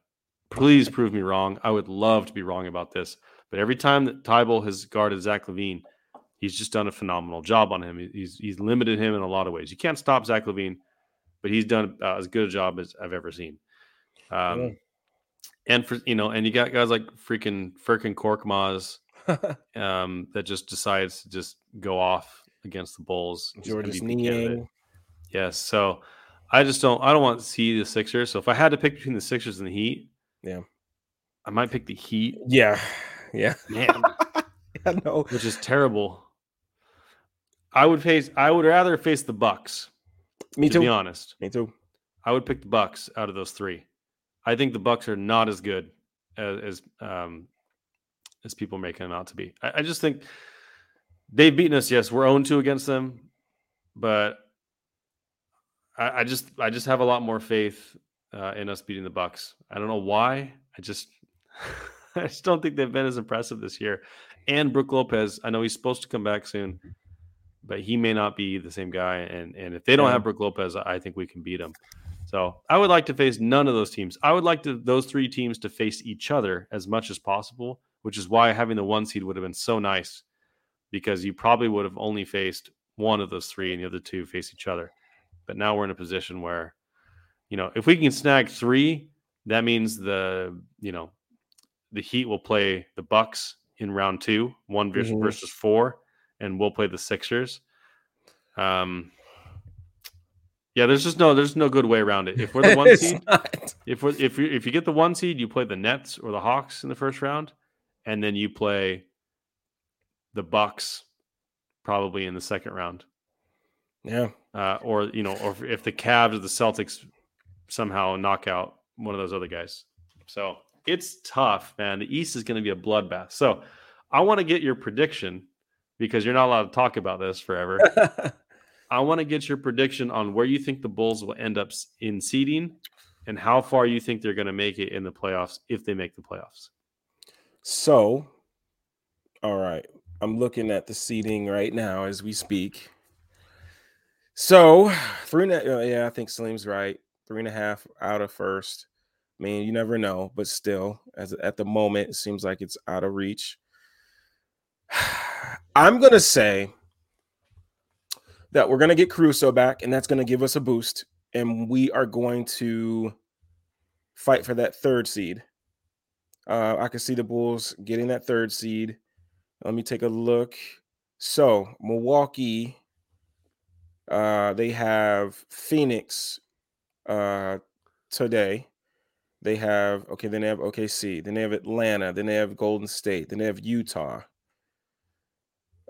please prove me wrong. I would love to be wrong about this. But every time that Thybulle has guarded Zach LaVine, he's just done a phenomenal job on him. He's he's limited him in a lot of ways. You can't stop Zach LaVine, but he's done uh, as good a job as I've ever seen. Um, yeah. And for you know, and you got guys like freaking Furkan Korkmaz um, that just decides to just go off against the Bulls. Georges Niang. Yes. So I just don't I don't want to see the Sixers. So if I had to pick between the Sixers and the Heat, yeah. I might pick the Heat. Yeah. Yeah. Man. yeah, no. Which is terrible. I would face I would rather face the Bucks. Me to too. be honest. Me too. I would pick the Bucks out of those three. I think the Bucks are not as good as, as um, as people making them out to be. I, I just think they've beaten us. Yes, we're owned 2 against them, but I, I, just I just have a lot more faith uh, in us beating the Bucks. I don't know why. I just I just don't think they've been as impressive this year. And Brook Lopez, I know he's supposed to come back soon, but he may not be the same guy. And and if they don't have Brook Lopez, I think we can beat them. So I would like to face none of those teams. I would like to those three teams to face each other as much as possible which is why having the one seed would have been so nice because you probably would have only faced one of those three and the other two face each other. But now we're in a position where, you know, if we can snag three, that means the, you know, the Heat will play the Bucks in round two, one mm-hmm. versus four, and we'll play the Sixers. Um, yeah, there's just no there's no good way around it. If we're the one seed, not. if we're if you if you get the one seed, you play the Nets or the Hawks in the first round and then you play the Bucks probably in the second round. Yeah. Uh, or you know, or if the Cavs or the Celtics somehow knock out one of those other guys. So it's tough, man. The East is going to be a bloodbath. So I want to get your prediction because you're not allowed to talk about this forever. I want to get your prediction on where you think the Bulls will end up in seeding and how far you think they're going to make it in the playoffs if they make the playoffs. So, all right, I'm looking at the seating right now as we speak. So, three and a, uh, yeah, I think Salim's right. Three and a half out of first. I mean, you never know, but still, as at the moment, it seems like it's out of reach. I'm gonna say that we're gonna get Caruso back, and that's gonna give us a boost, and we are going to fight for that third seed. Uh, I can see the Bulls getting that third seed. Let me take a look. So Milwaukee Uh, they have Phoenix uh, today. They have okay. Then they have OKC. Then they have Atlanta. Then they have Golden State. Then they have Utah.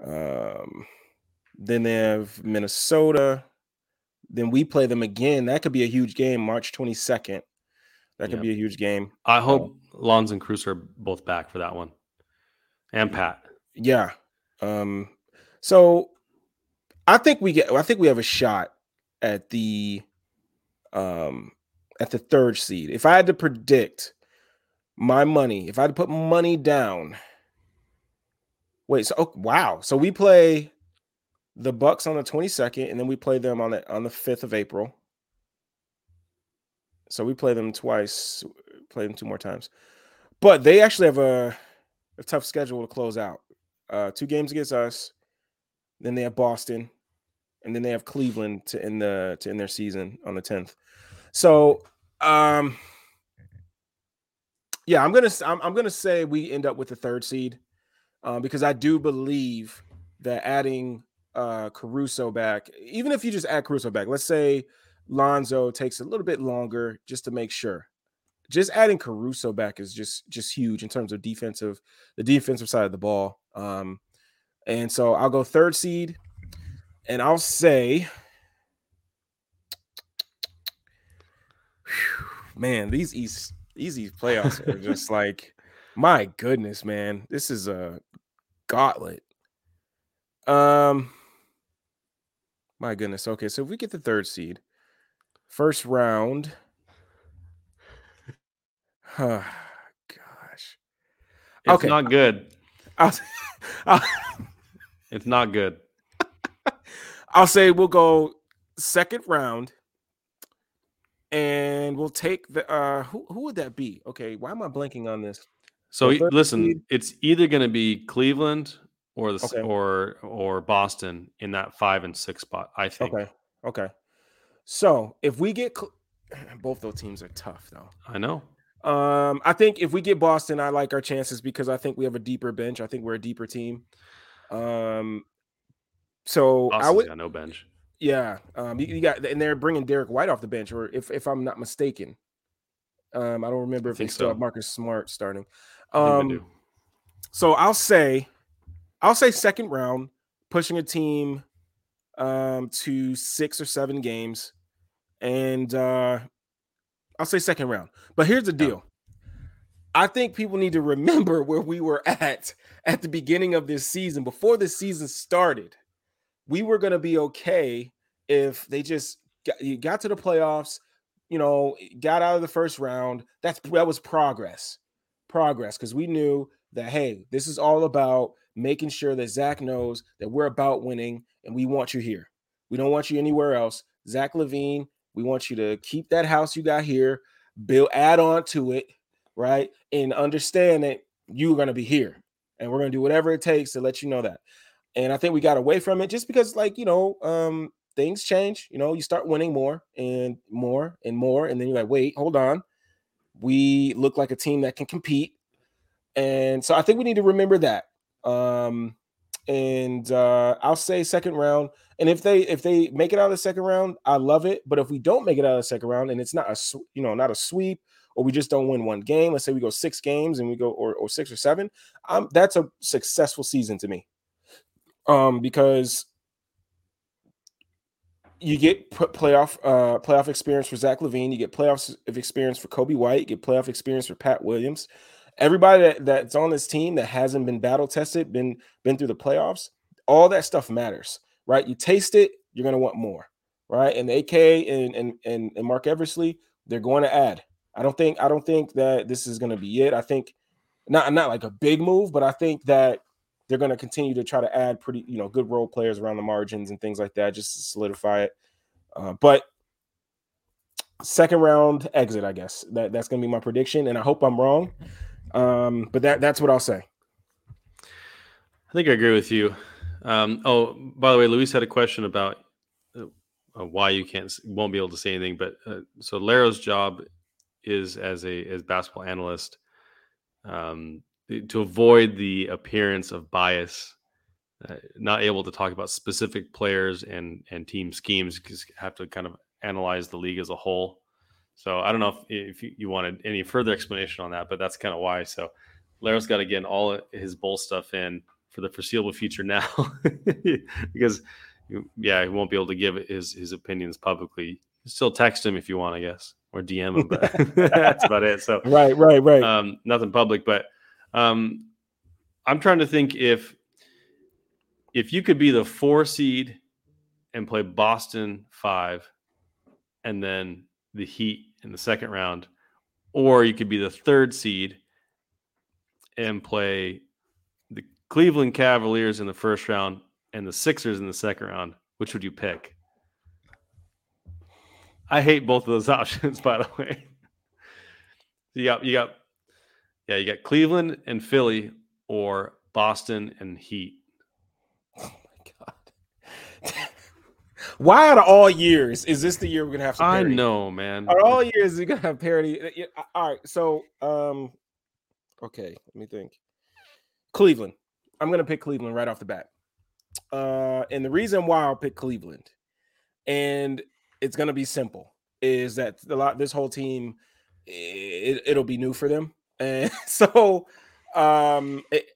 Um, then they have Minnesota. Then we play them again. That could be a huge game, March twenty second. That could be a huge game. I hope um, Lons and Cruz are both back for that one, and Pat. Yeah. Um. So, I think we get. I think we have a shot at the, um, at the third seed. If I had to predict my money, if I had to put money down. Wait. So, oh, wow. So we play the Bucks on the 22nd, and then we play them on the on the 5th of April. So we play them twice, play them two more times. But they actually have a, a tough schedule to close out. Uh, two games against us, then they have Boston, and then they have Cleveland to end the to end their season on the 10th. So um yeah, I'm gonna I'm, I'm gonna say we end up with the third seed uh, because I do believe that adding uh, Caruso back, even if you just add Caruso back, let's say Lonzo takes a little bit longer just to make sure. Just adding Caruso back is just just huge in terms of defensive, the defensive side of the ball. Um, and so I'll go third seed, and I'll say, whew, man, these East these East playoffs are just like, my goodness, man, this is a gauntlet. Um, my goodness. Okay, so if we get the third seed, first round. Oh, gosh. It's okay. not good. I'll, I'll, it's not good. I'll say we'll go second round and we'll take the uh who, who would that be? Okay, why am I blanking on this? So listen, seed? it's either going to be Cleveland or the okay. or or Boston in that five and six spot. I think. Okay. Okay. So if we get cl- both those teams are tough though. I know. Um, I think if we get Boston, I like our chances because I think we have a deeper bench. I think we're a deeper team. Um, so Boston's I would got no bench. Yeah, um, you, you, got and they're bringing Derrick White off the bench, or if if I'm not mistaken, um, I don't remember if they still so. have Marcus Smart starting. Um, so I'll say I'll say second round, pushing a team um, to six or seven games, and uh, I'll say second round. But here's the deal: I think people need to remember where we were at at the beginning of this season. Before the season started, we were going to be okay if they just got, you got to the playoffs. You know, got out of the first round. That's that was progress, progress because we knew that hey, this is all about making sure that Zach knows that we're about winning and we want you here. We don't want you anywhere else. Zach LaVine, we want you to keep that house you got here, build, add on to it, right? And understand that you're going to be here and we're going to do whatever it takes to let you know that. And I think we got away from it just because, like, you know, um, things change. You know, you start winning more and more and more. And then you're like, wait, hold on. We look like a team that can compete. And so I think we need to remember that. Um, and uh, I'll say second round. And if they if they make it out of the second round, I love it. But if we don't make it out of the second round, and it's not a you know not a sweep, or we just don't win one game, let's say we go six games and we go or, or six or seven, um, that's a successful season to me. Um, because you get playoff uh playoff experience for Zach LaVine, you get playoff experience for Coby White, you get playoff experience for Pat Williams everybody that, that's on this team that hasn't been battle tested, been been through the playoffs, all that stuff matters, right? You taste it, you're gonna want more, right? And AK and and and, and Marc Eversley, they're going to add. I don't think I don't think that this is gonna be it. I think not not like a big move, but I think that they're going to continue to try to add pretty, you know, good role players around the margins and things like that, just to solidify it. Uh, but second round exit, I guess that that's going to be my prediction, and I hope I'm wrong. Um, but that that's what I'll say. I think I agree with you. Um, oh, by the way, Luis had a question about uh, uh, why you can't won't be able to say anything. But uh, so Laro's job is as a as basketball analyst um, to avoid the appearance of bias uh, not able to talk about specific players and and team schemes because have to kind of analyze the league as a whole. So I don't know if, if you wanted any further explanation on that, but that's kind of why. So Larry's got to get all his bull stuff in for the foreseeable future now, because yeah, he won't be able to give his his opinions publicly. Still text him if you want, I guess, or DM him, but that's about it. So right, right, right. Um, nothing public, but um, I'm trying to think if if you could be the four seed and play Boston five, and then the Heat in the second round, or you could be the third seed and play the Cleveland Cavaliers in the first round and the Sixers in the second round. Which would you pick? I hate both of those options, by the way. You got you got yeah, you got Cleveland and Philly or Boston and Heat. Oh my god. Why out of all years is this the year we're gonna have? To? I know, man. Out of all years, we're gonna have parity. Uh, all right, so um, okay, let me think. Cleveland. I'm gonna pick Cleveland right off the bat. Uh, and the reason why I'll pick Cleveland, and it's gonna be simple, is that a lot this whole team, it, it'll be new for them, and so um, it,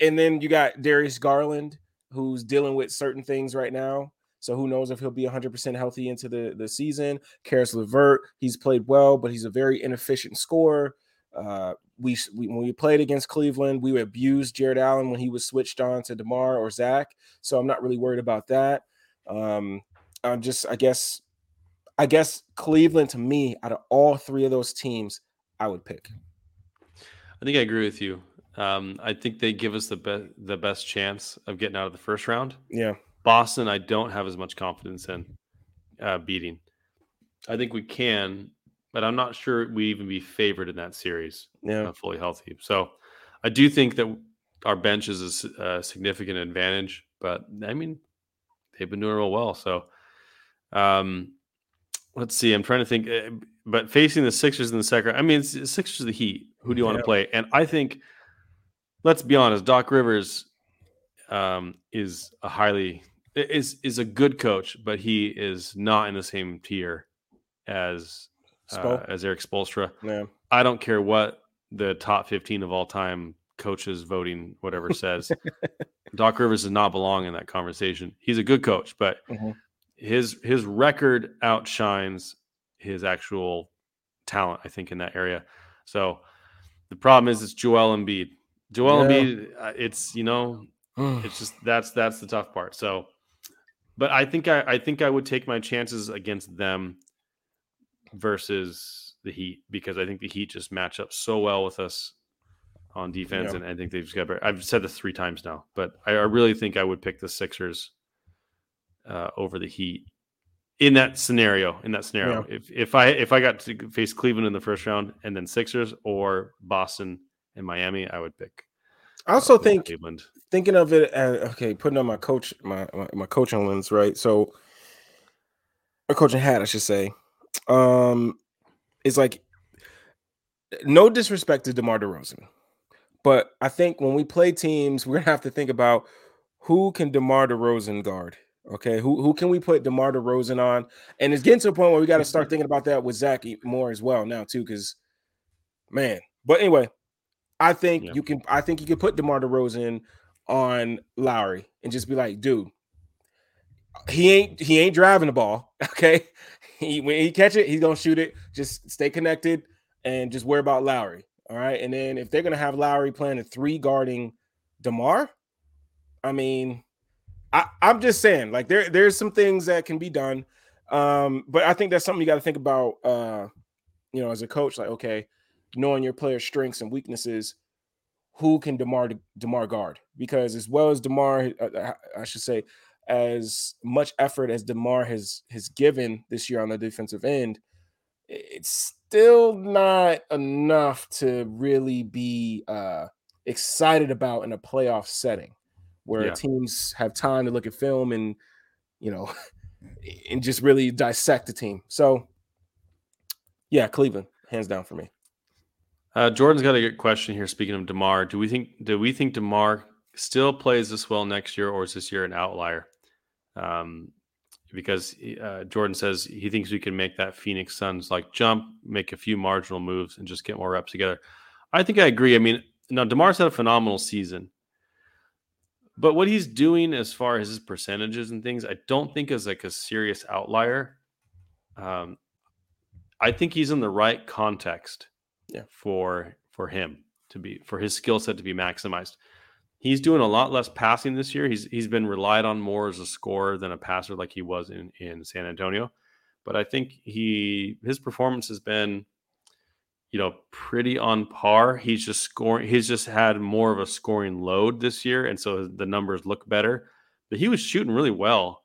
and then you got Darius Garland who's dealing with certain things right now so who knows if he'll be 100% healthy into the, the season. Caris LeVert, he's played well, but he's a very inefficient scorer. Uh, we, we, when we played against Cleveland, we abused Jarrett Allen when he was switched on to Demar or Zach. So I'm not really worried about that. Um, I'm just, I guess, I guess Cleveland to me, out of all three of those teams, I would pick. I think I agree with you. Um, I think they give us the best the best chance of getting out of the first round. Yeah. Boston, I don't have as much confidence in uh, beating. I think we can, but I'm not sure we even be favored in that series. Yeah, uh, fully healthy. So I do think that our bench is a, a, significant advantage. But I mean, they've been doing real well. So um, let's see. I'm trying to think. Eh, but facing the Sixers in the second, I mean, it's, it's Sixers the Heat. Who do you want to play? And I think, let's be honest, Doc Rivers um, is a highly is is a good coach, but he is not in the same tier as uh, as Erik Spoelstra. Yeah. I don't care what the top 15 of all time coaches voting whatever says. Doc Rivers does not belong in that conversation. He's a good coach, but mm-hmm. his his record outshines his actual talent, I think, in that area. So the problem is it's Joel Embiid. Joel yeah. Embiid, uh, it's you know, it's just that's that's the tough part. So but I think I, I think I would take my chances against them versus the Heat because I think the Heat just match up so well with us on defense, yeah. and I think they've just got. Better. I've said this three times now, but I, I really think I would pick the Sixers uh, over the Heat in that scenario. In that scenario, yeah. if if I if I got to face Cleveland in the first round and then Sixers or Boston and Miami, I would pick I also think Cleveland. Thinking of it as okay, putting on my coach my, my, my coaching lens, right? So a coaching hat, I should say. Um is like no disrespect to DeMar DeRozan. But I think when we play teams, we're gonna have to think about who can DeMar DeRozan guard. Okay, who who can we put DeMar DeRozan on? And it's getting to a point where we got to start thinking about that with Zach more as well now too, because man. But anyway, I think yeah. you can. I think you can put Demar Derozan on Lowry and just be like, dude, he ain't he ain't driving the ball. Okay, he, when he catch it, he's gonna shoot it. Just stay connected and just worry about Lowry. All right, and then if they're gonna have Lowry playing a three guarding Demar, I mean, I, I'm just saying, like there there's some things that can be done. Um, but I think that's something you got to think about. Uh, you know, as a coach, like okay, knowing your player's strengths and weaknesses, who can Demar Demar guard? Because as well as Demar, uh, uh, I should say, as much effort as Demar has has given this year on the defensive end, it's still not enough to really be uh, excited about in a playoff setting where yeah. teams have time to look at film and you know and just really dissect the team. So yeah, Cleveland, hands down for me. Uh, Jordan's got a good question here. Speaking of Demar, do we think do we think Demar still plays this well next year, or is this year an outlier? Um, because uh, Jordan says he thinks we can make that Phoenix Suns like jump, make a few marginal moves, and just get more reps together. I think I agree. I mean, now Demar's had a phenomenal season, but what he's doing as far as his percentages and things, I don't think is like a serious outlier. Um, I think he's in the right context yeah. for for him to be for his skill set to be maximized. He's doing a lot less passing this year. He's he's been relied on more as a scorer than a passer like he was in in San Antonio. But I think he his performance has been you know pretty on par. He's just scoring he's just had more of a scoring load this year and so the numbers look better. But he was shooting really well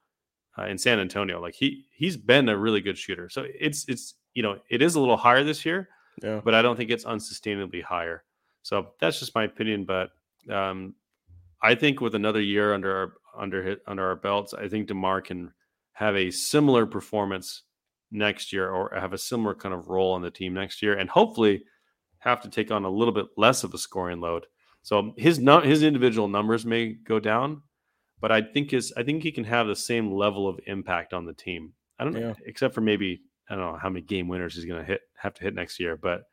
uh, in San Antonio. Like he he's been a really good shooter. So it's it's you know it is a little higher this year, yeah. but I don't think it's unsustainably higher. So that's just my opinion. But um, I think with another year under our under under our belts, I think Demar can have a similar performance next year, or have a similar kind of role on the team next year, and hopefully have to take on a little bit less of a scoring load. So his his individual numbers may go down, but I think his I think he can have the same level of impact on the team. I don't know, except for maybe I don't know how many game winners he's going to hit have to hit next year, but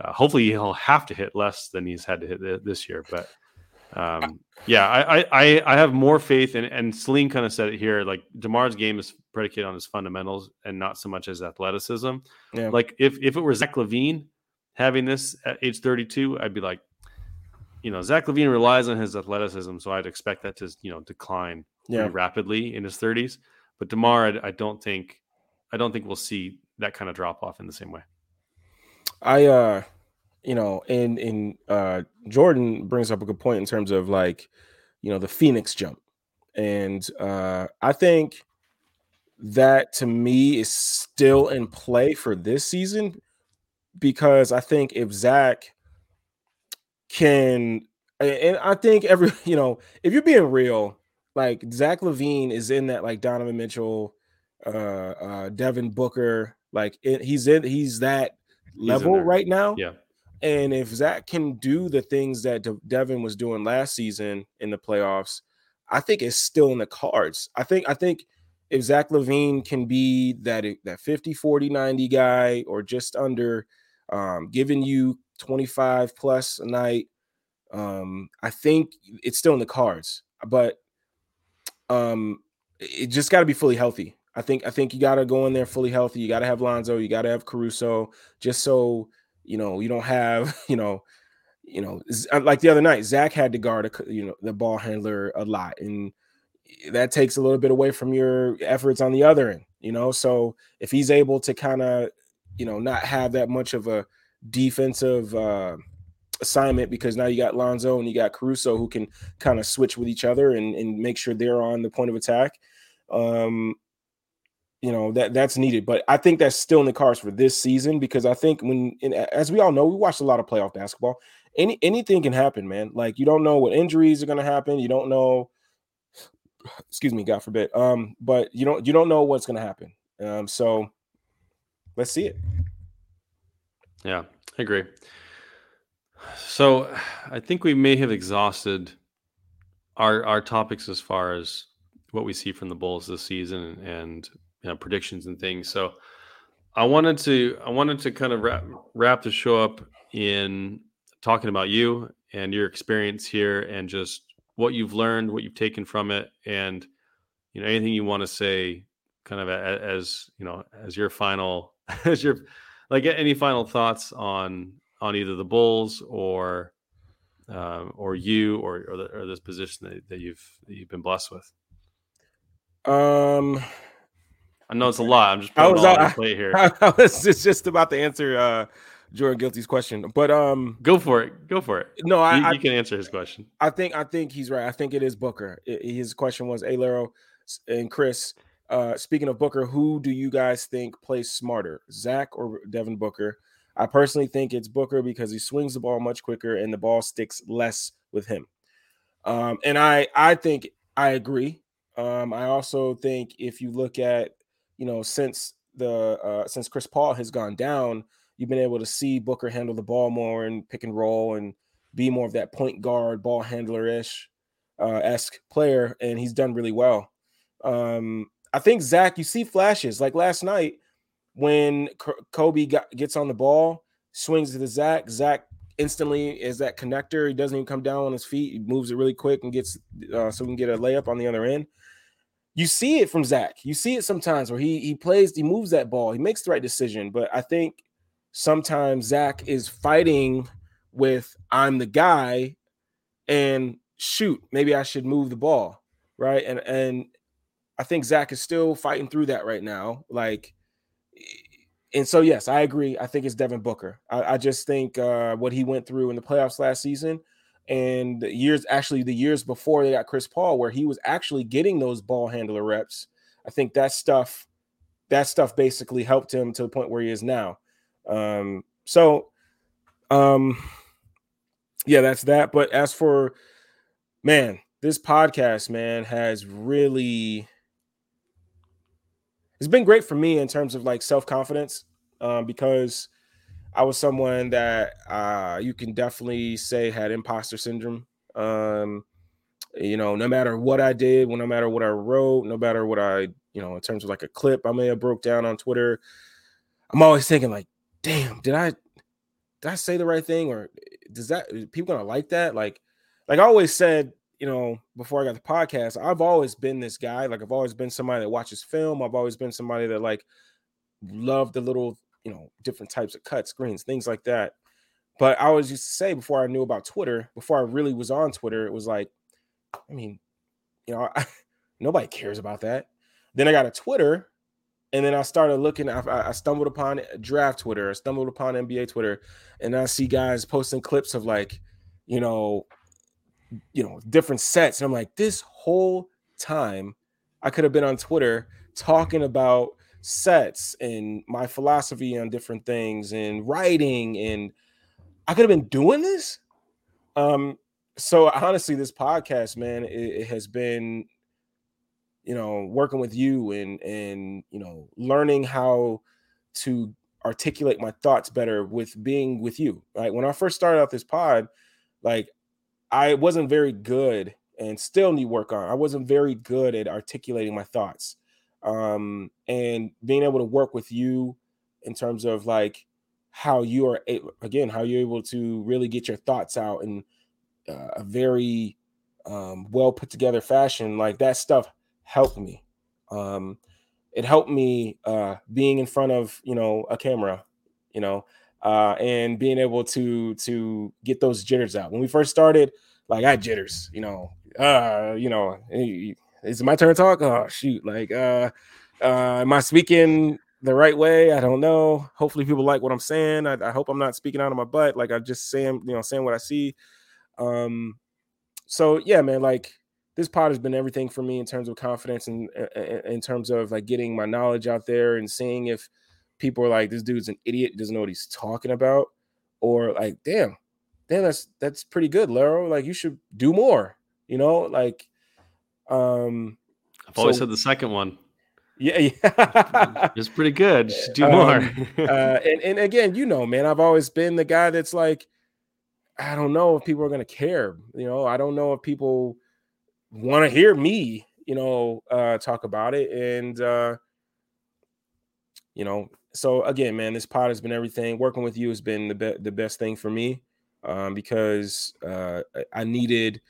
uh, hopefully he'll have to hit less than he's had to hit this year. But um, yeah, I, I I have more faith in, and Salim kind of said it here. Like Demar's game is predicated on his fundamentals and not so much as athleticism. Yeah. Like if if it were Zach LaVine having this at age 32, I'd be like, you know, Zach LaVine relies on his athleticism, so I'd expect that to you know decline yeah. rapidly in his 30s. But Demar, I, I don't think I don't think we'll see that kind of drop off in the same way. I uh you know, and and uh Jordan brings up a good point in terms of like, you know, the Phoenix jump. And uh I think that to me is still in play for this season because I think if Zach can and I think every you know, if you're being real, like Zach LaVine is in that like Donovan Mitchell, uh uh Devin Booker, like it, he's in he's that level right now. Yeah. And if Zach can do the things that De- Devin was doing last season in the playoffs, I think it's still in the cards. I think I think if Zach LaVine can be that that 50 40 90 guy or just under um, giving you 25 plus a night um, I think it's still in the cards. But um, it just got to be fully healthy. I think I think you got to go in there fully healthy. You got to have Lonzo. You got to have Caruso, just so you know you don't have you know you know uh, like the other night Zach had to guard a, you know the ball handler a lot, and that takes a little bit away from your efforts on the other end. You know, so if he's able to kind of you know not have that much of a defensive uh, assignment because now you got Lonzo and you got Caruso who can kind of switch with each other and, and make sure they're on the point of attack. Um, you know that that's needed but i think that's still in the cards for this season because i think when as we all know we watched a lot of playoff basketball. Any anything can happen man. Like you don't know what injuries are going to happen. You don't know excuse me god forbid um but you don't you don't know what's going to happen um so let's see it. Yeah i agree. So i think we may have exhausted our our topics as far as what we see from the bulls this season and you know, predictions and things. So I wanted to I wanted to kind of wrap, wrap the show up in talking about you and your experience here and just what you've learned, what you've taken from it, and you know anything you want to say, kind of as you know as your final as your like any final thoughts on on either the Bulls or um, or you or or, the, or this position that, that you've that you've been blessed with. Um I know it's a lot. I'm just putting I was, all on plate here. I, I was just, just about to answer uh, Jordan Guilty's question, but um, go for it. Go for it. No, I, you, you can answer his question. I think I think he's right. I think it is Booker. It, his question was, "Hey, Laro and Chris, uh, speaking of Booker, who do you guys think plays smarter, Zach or Devin Booker?" I personally think it's Booker because he swings the ball much quicker and the ball sticks less with him. Um, and I I think I agree. Um, I also think if you look at you know, since the uh, since Chris Paul has gone down, you've been able to see Booker handle the ball more and pick and roll and be more of that point guard ball handler ish. uh, esque player, and he's done really well. Um, I think Zach, you see flashes like last night when Coby got, gets on the ball, swings to the Zach. Zach instantly is that connector. He doesn't even come down on his feet. He moves it really quick and gets uh, so we can get a layup on the other end. You see it from Zach. You see it sometimes where he he plays, he moves that ball, he makes the right decision. But I think sometimes Zach is fighting with I'm the guy, and shoot, maybe I should move the ball, right? And and I think Zach is still fighting through that right now. Like, and so yes, I agree. I think it's Devin Booker. I, I just think uh, what he went through in the playoffs last season, and the years actually the years before they got Chris Paul, where he was actually getting those ball handler reps. I think that stuff, that stuff basically helped him to the point where he is now. Um, so, um, yeah, that's that. But as for man, this podcast, man, has really it's been great for me in terms of like self confidence um, because I was someone that uh, you can definitely say had imposter syndrome. Um, you know, no matter what I did, no matter what I wrote, no matter what I, you know, in terms of like a clip I may have broke down on Twitter, I'm always thinking like, damn, did I did I say the right thing or does that people gonna like that? Like, like I always said, you know, before I got the podcast, I've always been this guy. Like I've always been somebody that watches film. I've always been somebody that like loved the little, you know, different types of cut screens, things like that. But I always used to say before I knew about Twitter, before I really was on Twitter, it was like, I mean, you know, I, nobody cares about that. Then I got a Twitter, and then I started looking. I, I stumbled upon draft Twitter. I stumbled upon NBA Twitter, and I see guys posting clips of like, you know, you know, different sets. And I'm like, this whole time I could have been on Twitter talking about sets and my philosophy on different things and writing and I could have been doing this. Um, so honestly, this podcast, man, it, it has been, you know, working with you and and you know, learning how to articulate my thoughts better with being with you. Right. When I first started out this pod, like I wasn't very good and still need work on. I wasn't very good at articulating my thoughts. Um, and being able to work with you in terms of like how you are again how you're able to really get your thoughts out in uh, a very um, well put together fashion like that stuff helped me um, it helped me uh, being in front of you know a camera you know uh, and being able to to get those jitters out. When we first started, like I jitters, you know, uh, you know, is it my turn to talk? Oh shoot, like uh, uh, am I speaking the right way? I don't know. Hopefully, people like what I'm saying. I, I hope I'm not speaking out of my butt. Like I'm just saying, you know, saying what I see. Um, so yeah, man, like this pod has been everything for me in terms of confidence and in terms of like getting my knowledge out there and seeing if people are like, this dude's an idiot, doesn't know what he's talking about, or like, damn, damn, that's that's pretty good, Laro. Like, you should do more. You know, like, um, I've always so, said the second one. Yeah, yeah. it's pretty good. Just do more. Um, uh, and and again, you know, man, I've always been the guy that's like, I don't know if people are gonna care. You know, I don't know if people want to hear me, you know, uh, talk about it. And uh, you know, so again, man, this pod has been everything. Working with you has been the be- the best thing for me um, because uh, I needed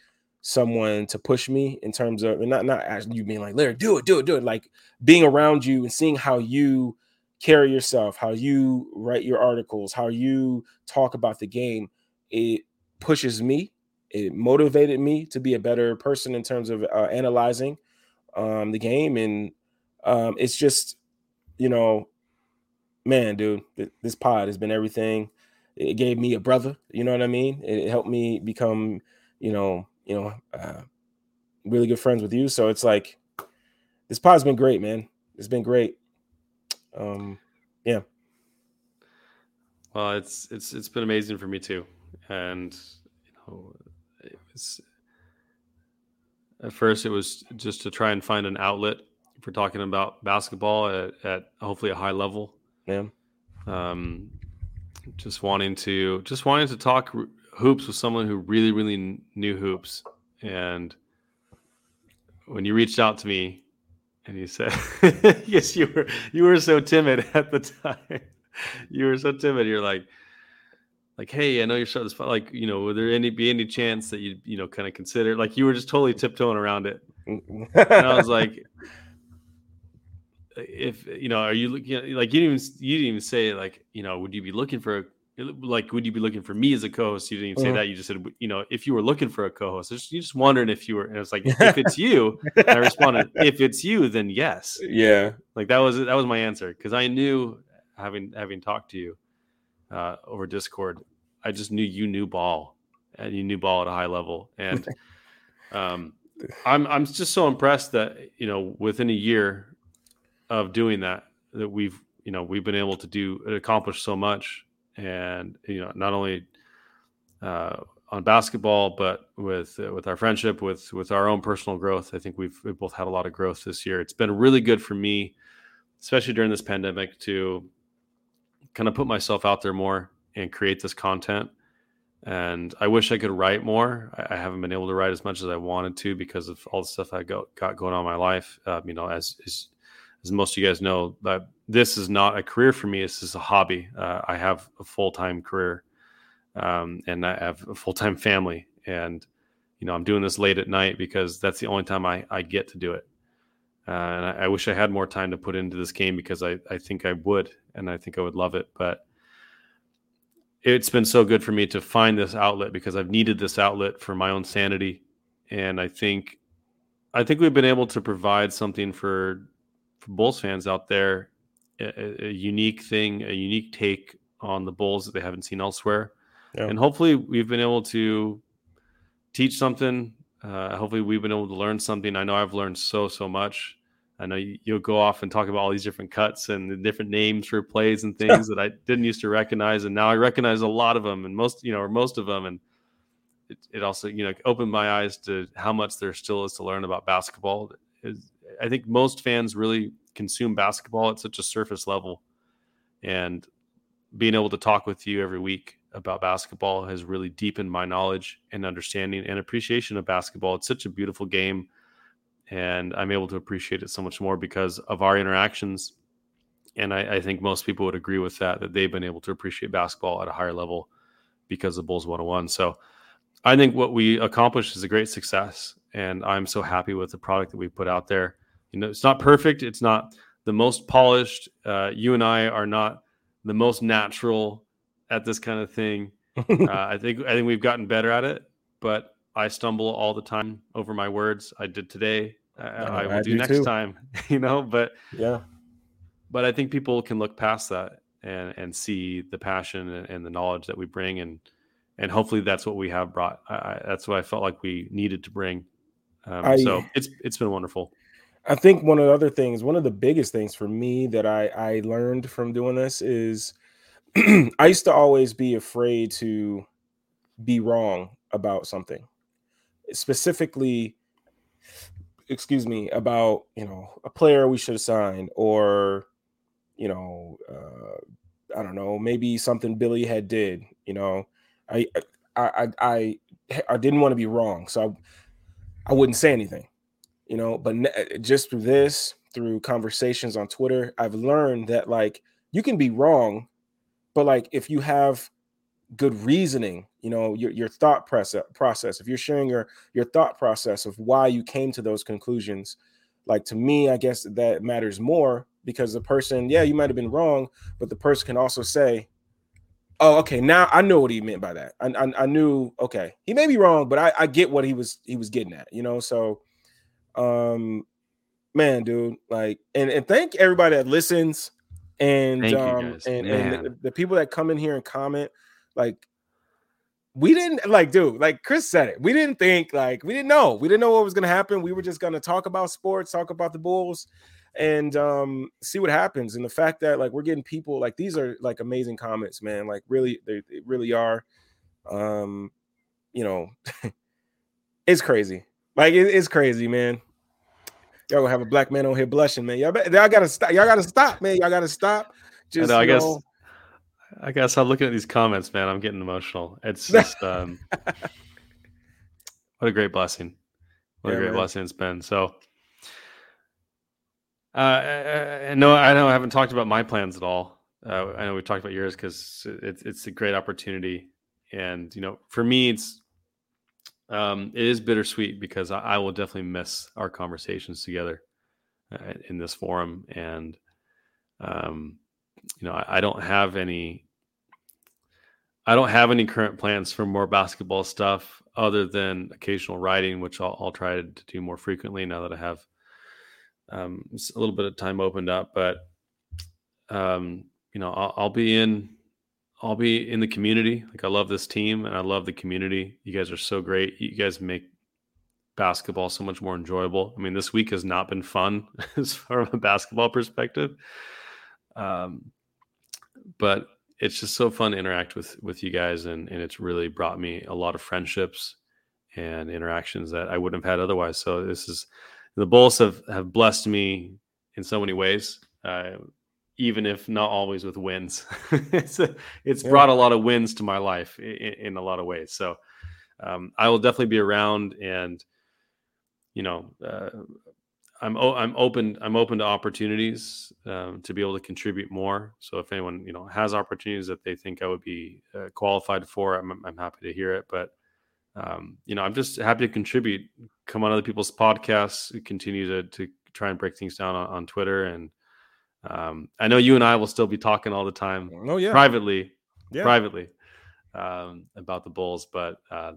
someone to push me in terms of and not not asking you being like Larry, do it, do it, do it. Like being around you and seeing how you carry yourself, how you write your articles, how you talk about the game. It pushes me. It motivated me to be a better person in terms of uh, analyzing um, the game, and um, it's just you know man, dude, this pod has been everything. It gave me a brother, you know what I mean? It helped me become, you know, you know, uh, really good friends with you. So it's like this pod's been great, man. It's been great. Um, yeah. Well, it's it's it's been amazing for me too, and you know, it was at first it was just to try and find an outlet for talking about basketball at, at hopefully a high level yeah. Um, just wanting to just wanting to talk hoops with someone who really really knew hoops and when you reached out to me and you said, "Yes, you were you were so timid at the time. you were so timid. You're like." Like, hey, I know you're starting this. Like, you know, would there any be any chance that you, you know, kind of consider? Like, you were just totally tiptoeing around it, and I was like, if you know, are you looking like you didn't even you didn't even say like you know, would you be looking for a like would you be looking for me as a co-host? You didn't even say mm-hmm. that. You just said you know if you were looking for a co-host. Just, you just wondering if you were. And it's like if it's you. I responded if it's you, then yes. Yeah. Like that was that was my answer because I knew having having talked to you uh, over Discord, I just knew you knew ball and you knew ball at a high level and. um I'm I'm just so impressed that you know within a year of doing that that we've you know we've been able to do accomplish so much and you know not only uh, on basketball but with uh, with our friendship with with our own personal growth i think we've, we've both had a lot of growth this year. It's been really good for me especially during this pandemic to kind of put myself out there more and create this content. And i wish i could write more. I, I haven't been able to write as much as i wanted to because of all the stuff i got, got going on in my life um, you know as, as as most of you guys know, that this is not a career for me. This is a hobby. Uh, I have a full time career, um, and I have a full time family, and you know I'm doing this late at night because that's the only time I, I get to do it. Uh, and I, I, wish I had more time to put into this game because I, I think I would, and I think I would love it. But it's been so good for me to find this outlet because I've needed this outlet for my own sanity, and I think I think we've been able to provide something for for Bulls fans out there, a, a, unique thing, a unique take on the Bulls that they haven't seen elsewhere. Yeah. And hopefully, we've been able to teach something. Uh, hopefully, we've been able to learn something. I know I've learned so, so much. I know you, will go off and talk about all these different cuts and the different names for plays and things that I didn't used to recognize, and now I recognize a lot of them and most, you know, or most of them. And it, it also, you know, opened my eyes to how much there still is to learn about basketball. I think most fans really consume basketball at such a surface level, and being able to talk with you every week about basketball has really deepened my knowledge and understanding and appreciation of basketball. It's such a beautiful game, and I'm able to appreciate it so much more because of our interactions. And I, I think most people would agree with that that they've been able to appreciate basketball at a higher level because of Bulls 101. So I think what we accomplished is a great success, and I'm so happy with the product that we put out there. You know, it's not perfect. It's not the most polished. Uh, you and I are not the most natural at this kind of thing. uh, I think I think we've gotten better at it, but I stumble all the time over my words. I did today. Uh, I will do, do next too. time. You know, but yeah, but I think people can look past that and and see the passion and, and the knowledge that we bring, and and hopefully that's what we have brought. I, that's what I felt like we needed to bring. Um, I, so it's it's been wonderful. I think one of the other things, one of the biggest things for me that I, I learned from doing this is I used to always be afraid to be wrong about something, specifically, excuse me, about you know a player we should have signed, or you know, uh, I don't know, maybe something Billy had did. You know, I I I I, I didn't want to be wrong, so I, I wouldn't say anything you know but ne- eh, just through this through conversations on twitter i've learned that like you can be wrong but like if you have good reasoning you know your, your thought process process if you're sharing your your thought process of why you came to those conclusions like to me i guess that matters more because the person yeah you might have been wrong but the person can also say oh okay now i know what he meant by that. I, I, I knew okay he may be wrong but I, I get what he was he was getting at you know so um, man, dude, like, and and thank everybody that listens, and thank um, and and the, the, people that come in here and comment, like. We didn't like, dude. Like Chris said it. We didn't think, like, we didn't know. We didn't know what was gonna happen. We were just gonna talk about sports, talk about the Bulls, and um see what happens. And the fact that like we're getting people like these are like amazing comments, man. Like really, they, they really are. Um, you know, it's crazy. Like it, it's crazy, man. Y'all gonna have a black man on here blushing, man. Y'all, y'all gotta stop. Y'all gotta stop, man. Y'all gotta stop. Just I, know, I guess. Know. I guess I'm looking at these comments, man. I'm getting emotional. It's just um, what a great blessing. what yeah, a great man. blessing it's been. So, uh, and no, I know I haven't talked about my plans at all. Uh, I know we've talked about yours because it's it's a great opportunity, and you know, for me, it's um, it is bittersweet because I, I will definitely miss our conversations together uh, in this forum, and um, you know, I, I don't have any I don't have any current plans for more basketball stuff other than occasional writing, which I'll, I'll try to do more frequently now that I have um, a little bit of time opened up. But um, you know, I'll, I'll, be in, I'll be in the community. Like I love this team and I love the community. You guys are so great. You guys make basketball so much more enjoyable. I mean, this week has not been fun as far from a basketball perspective. Um, but it's just so fun to interact with with you guys and and it's really brought me a lot of friendships and interactions that I wouldn't have had otherwise. So this is the Bulls have have blessed me in so many ways, uh, even if not always with wins. it's a, it's yeah. brought a lot of wins to my life in, in a lot of ways. So um, I will definitely be around and you know uh, I'm o- I'm open I'm open to opportunities um, to be able to contribute more. So if anyone you know has opportunities that they think I would be uh, qualified for, I'm I'm happy to hear it. But um, you know I'm just happy to contribute, come on other people's podcasts, continue to to try and break things down on, on Twitter, and um, I know you and I will still be talking all the time. Oh yeah, privately, yeah. privately um, about the Bulls, but. Uh,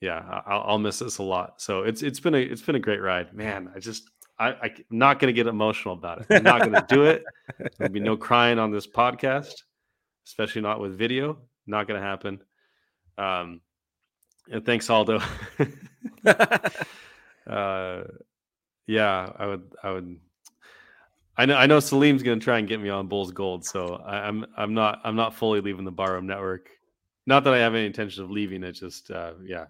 yeah, I'll, I'll miss this a lot. So it's it's been a it's been a great ride, man. I just I, am not going to get emotional about it. I'm not going to do it. There'll be no crying on this podcast, especially not with video. Not going to happen. Um, and thanks, Aldo. uh, yeah, I would. I would. I know. I know Salim's going to try and get me on Bulls Gold, so I, am I'm, I'm not. I'm not fully leaving the Barroom Network. Not that I have any intention of leaving. It just, uh, yeah.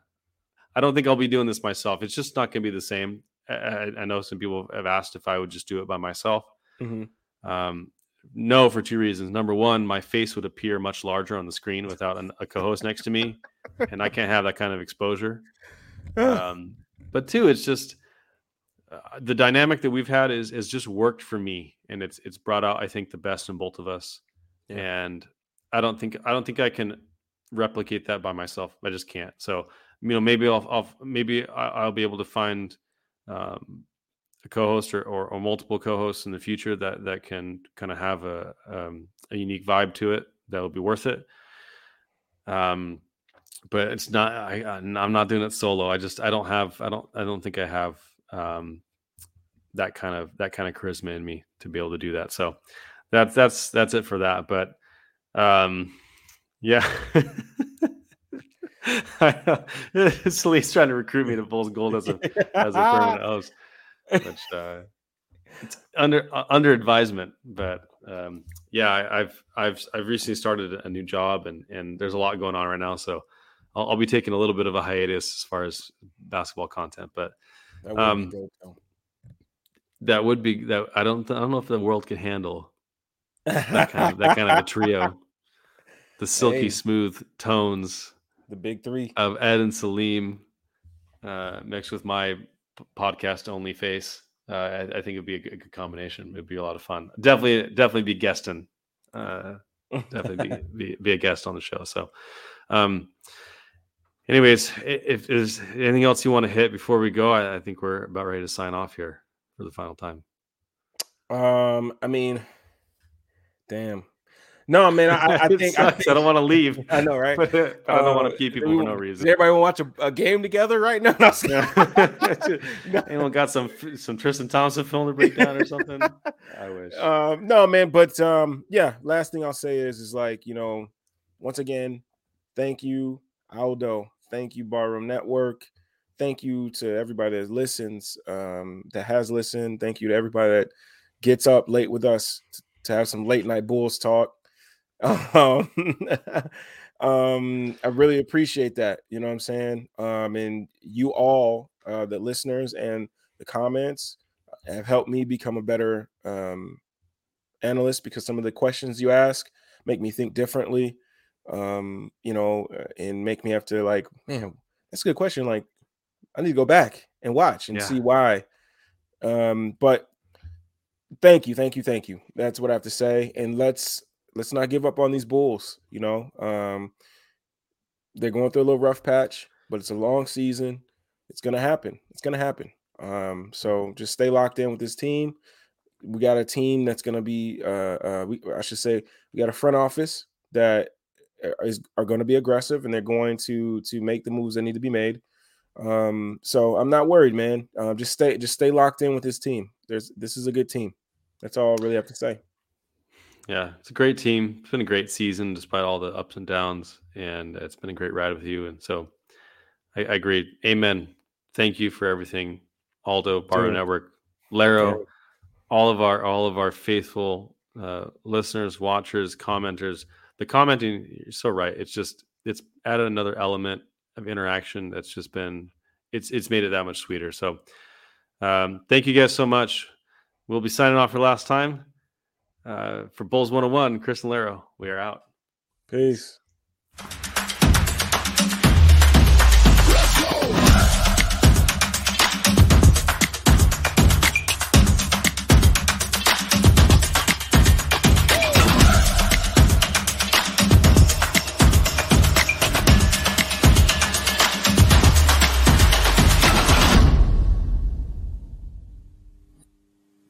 I don't think I'll be doing this myself. It's just not going to be the same. I, I, know some people have asked if I would just do it by myself. Mm-hmm. Um, no, for two reasons. Number one, my face would appear much larger on the screen without an, a co-host next to me, and I can't have that kind of exposure. Um, but two, it's just uh, the dynamic that we've had is is just worked for me, and it's it's brought out I think the best in both of us. Yeah. And I don't think I don't think I can replicate that by myself. I just can't. So you know maybe I'll, I'll maybe I'll be able to find um, a co-host or, or, or, multiple co-hosts in the future that that can kind of have a um, a unique vibe to it that will be worth it. Um, but it's not. I, I'm not doing it solo. I just I don't have. I don't. I don't think I have um, that kind of that kind of charisma in me to be able to do that. So that's that's that's it for that. But um, yeah. Salim's trying to recruit me to Bulls Gold as a as a permanent host, which uh, it's under uh, under advisement. But um, yeah, I, have I've I've recently started a new job, and and there's a lot going on right now. So I'll, I'll be taking a little bit of a hiatus as far as basketball content. But that would, um, be, that would be that I don't I don't know if the world can handle that kind of that kind of a trio. The silky hey. smooth tones the big three of Ed and Salim, uh, mixed with my podcast only face. Uh, I, I, think it'd be a good, a good, combination. It'd be a lot of fun. Definitely, definitely be guesting. Uh, definitely be, be, be a guest on the show. So, um, anyways, if there's anything else you want to hit before we go, I, I think we're about ready to sign off here for the final time. Um, I mean, damn, no, man, I, I think, I, think I don't want to leave. I know, right? I don't uh, want to keep people for no reason. Everybody want to watch a, a game together right now? no. Anyone got some some Tristan Thompson film to break down or something? I wish. Um, no, man, but um, yeah. Last thing I'll say is, is like you know, once again, thank you, Aldo. Thank you, Barroom Network. Thank you to everybody that listens, um, that has listened. Thank you to everybody that gets up late with us to have some late night Bulls talk. Um, um, I really appreciate that. You know what I'm saying? Um, and you all, uh, the listeners and the comments, have helped me become a better um, analyst because some of the questions you ask make me think differently. Um, you know, uh, and make me have to like, man, that's a good question. Like, I need to go back and watch and yeah. see why. Um, but thank you, thank you, thank you. That's what I have to say. And let's let's not give up on these Bulls. You know, um, they're going through a little rough patch, but it's a long season. It's gonna happen. It's gonna happen. Um, so just stay locked in with this team. We got a team that's gonna be. Uh, uh, we, I should say we got a front office that is are going to be aggressive and they're going to to make the moves that need to be made. Um, so I'm not worried, man. Uh, just stay just stay locked in with this team. There's this is a good team. That's all I really have to say. Yeah, it's a great team. It's been a great season despite all the ups and downs, and it's been a great ride with you. And so, I, I agree. Amen. Thank you for everything, Aldo, Barroom Network, Laro, all of our all of our faithful uh, listeners, watchers, commenters the commenting you're so right it's just it's added another element of interaction that's just been it's it's made it that much sweeter so um, thank you guys so much. We'll be signing off for last time uh, for bulls 101 chris and laro we are out. Peace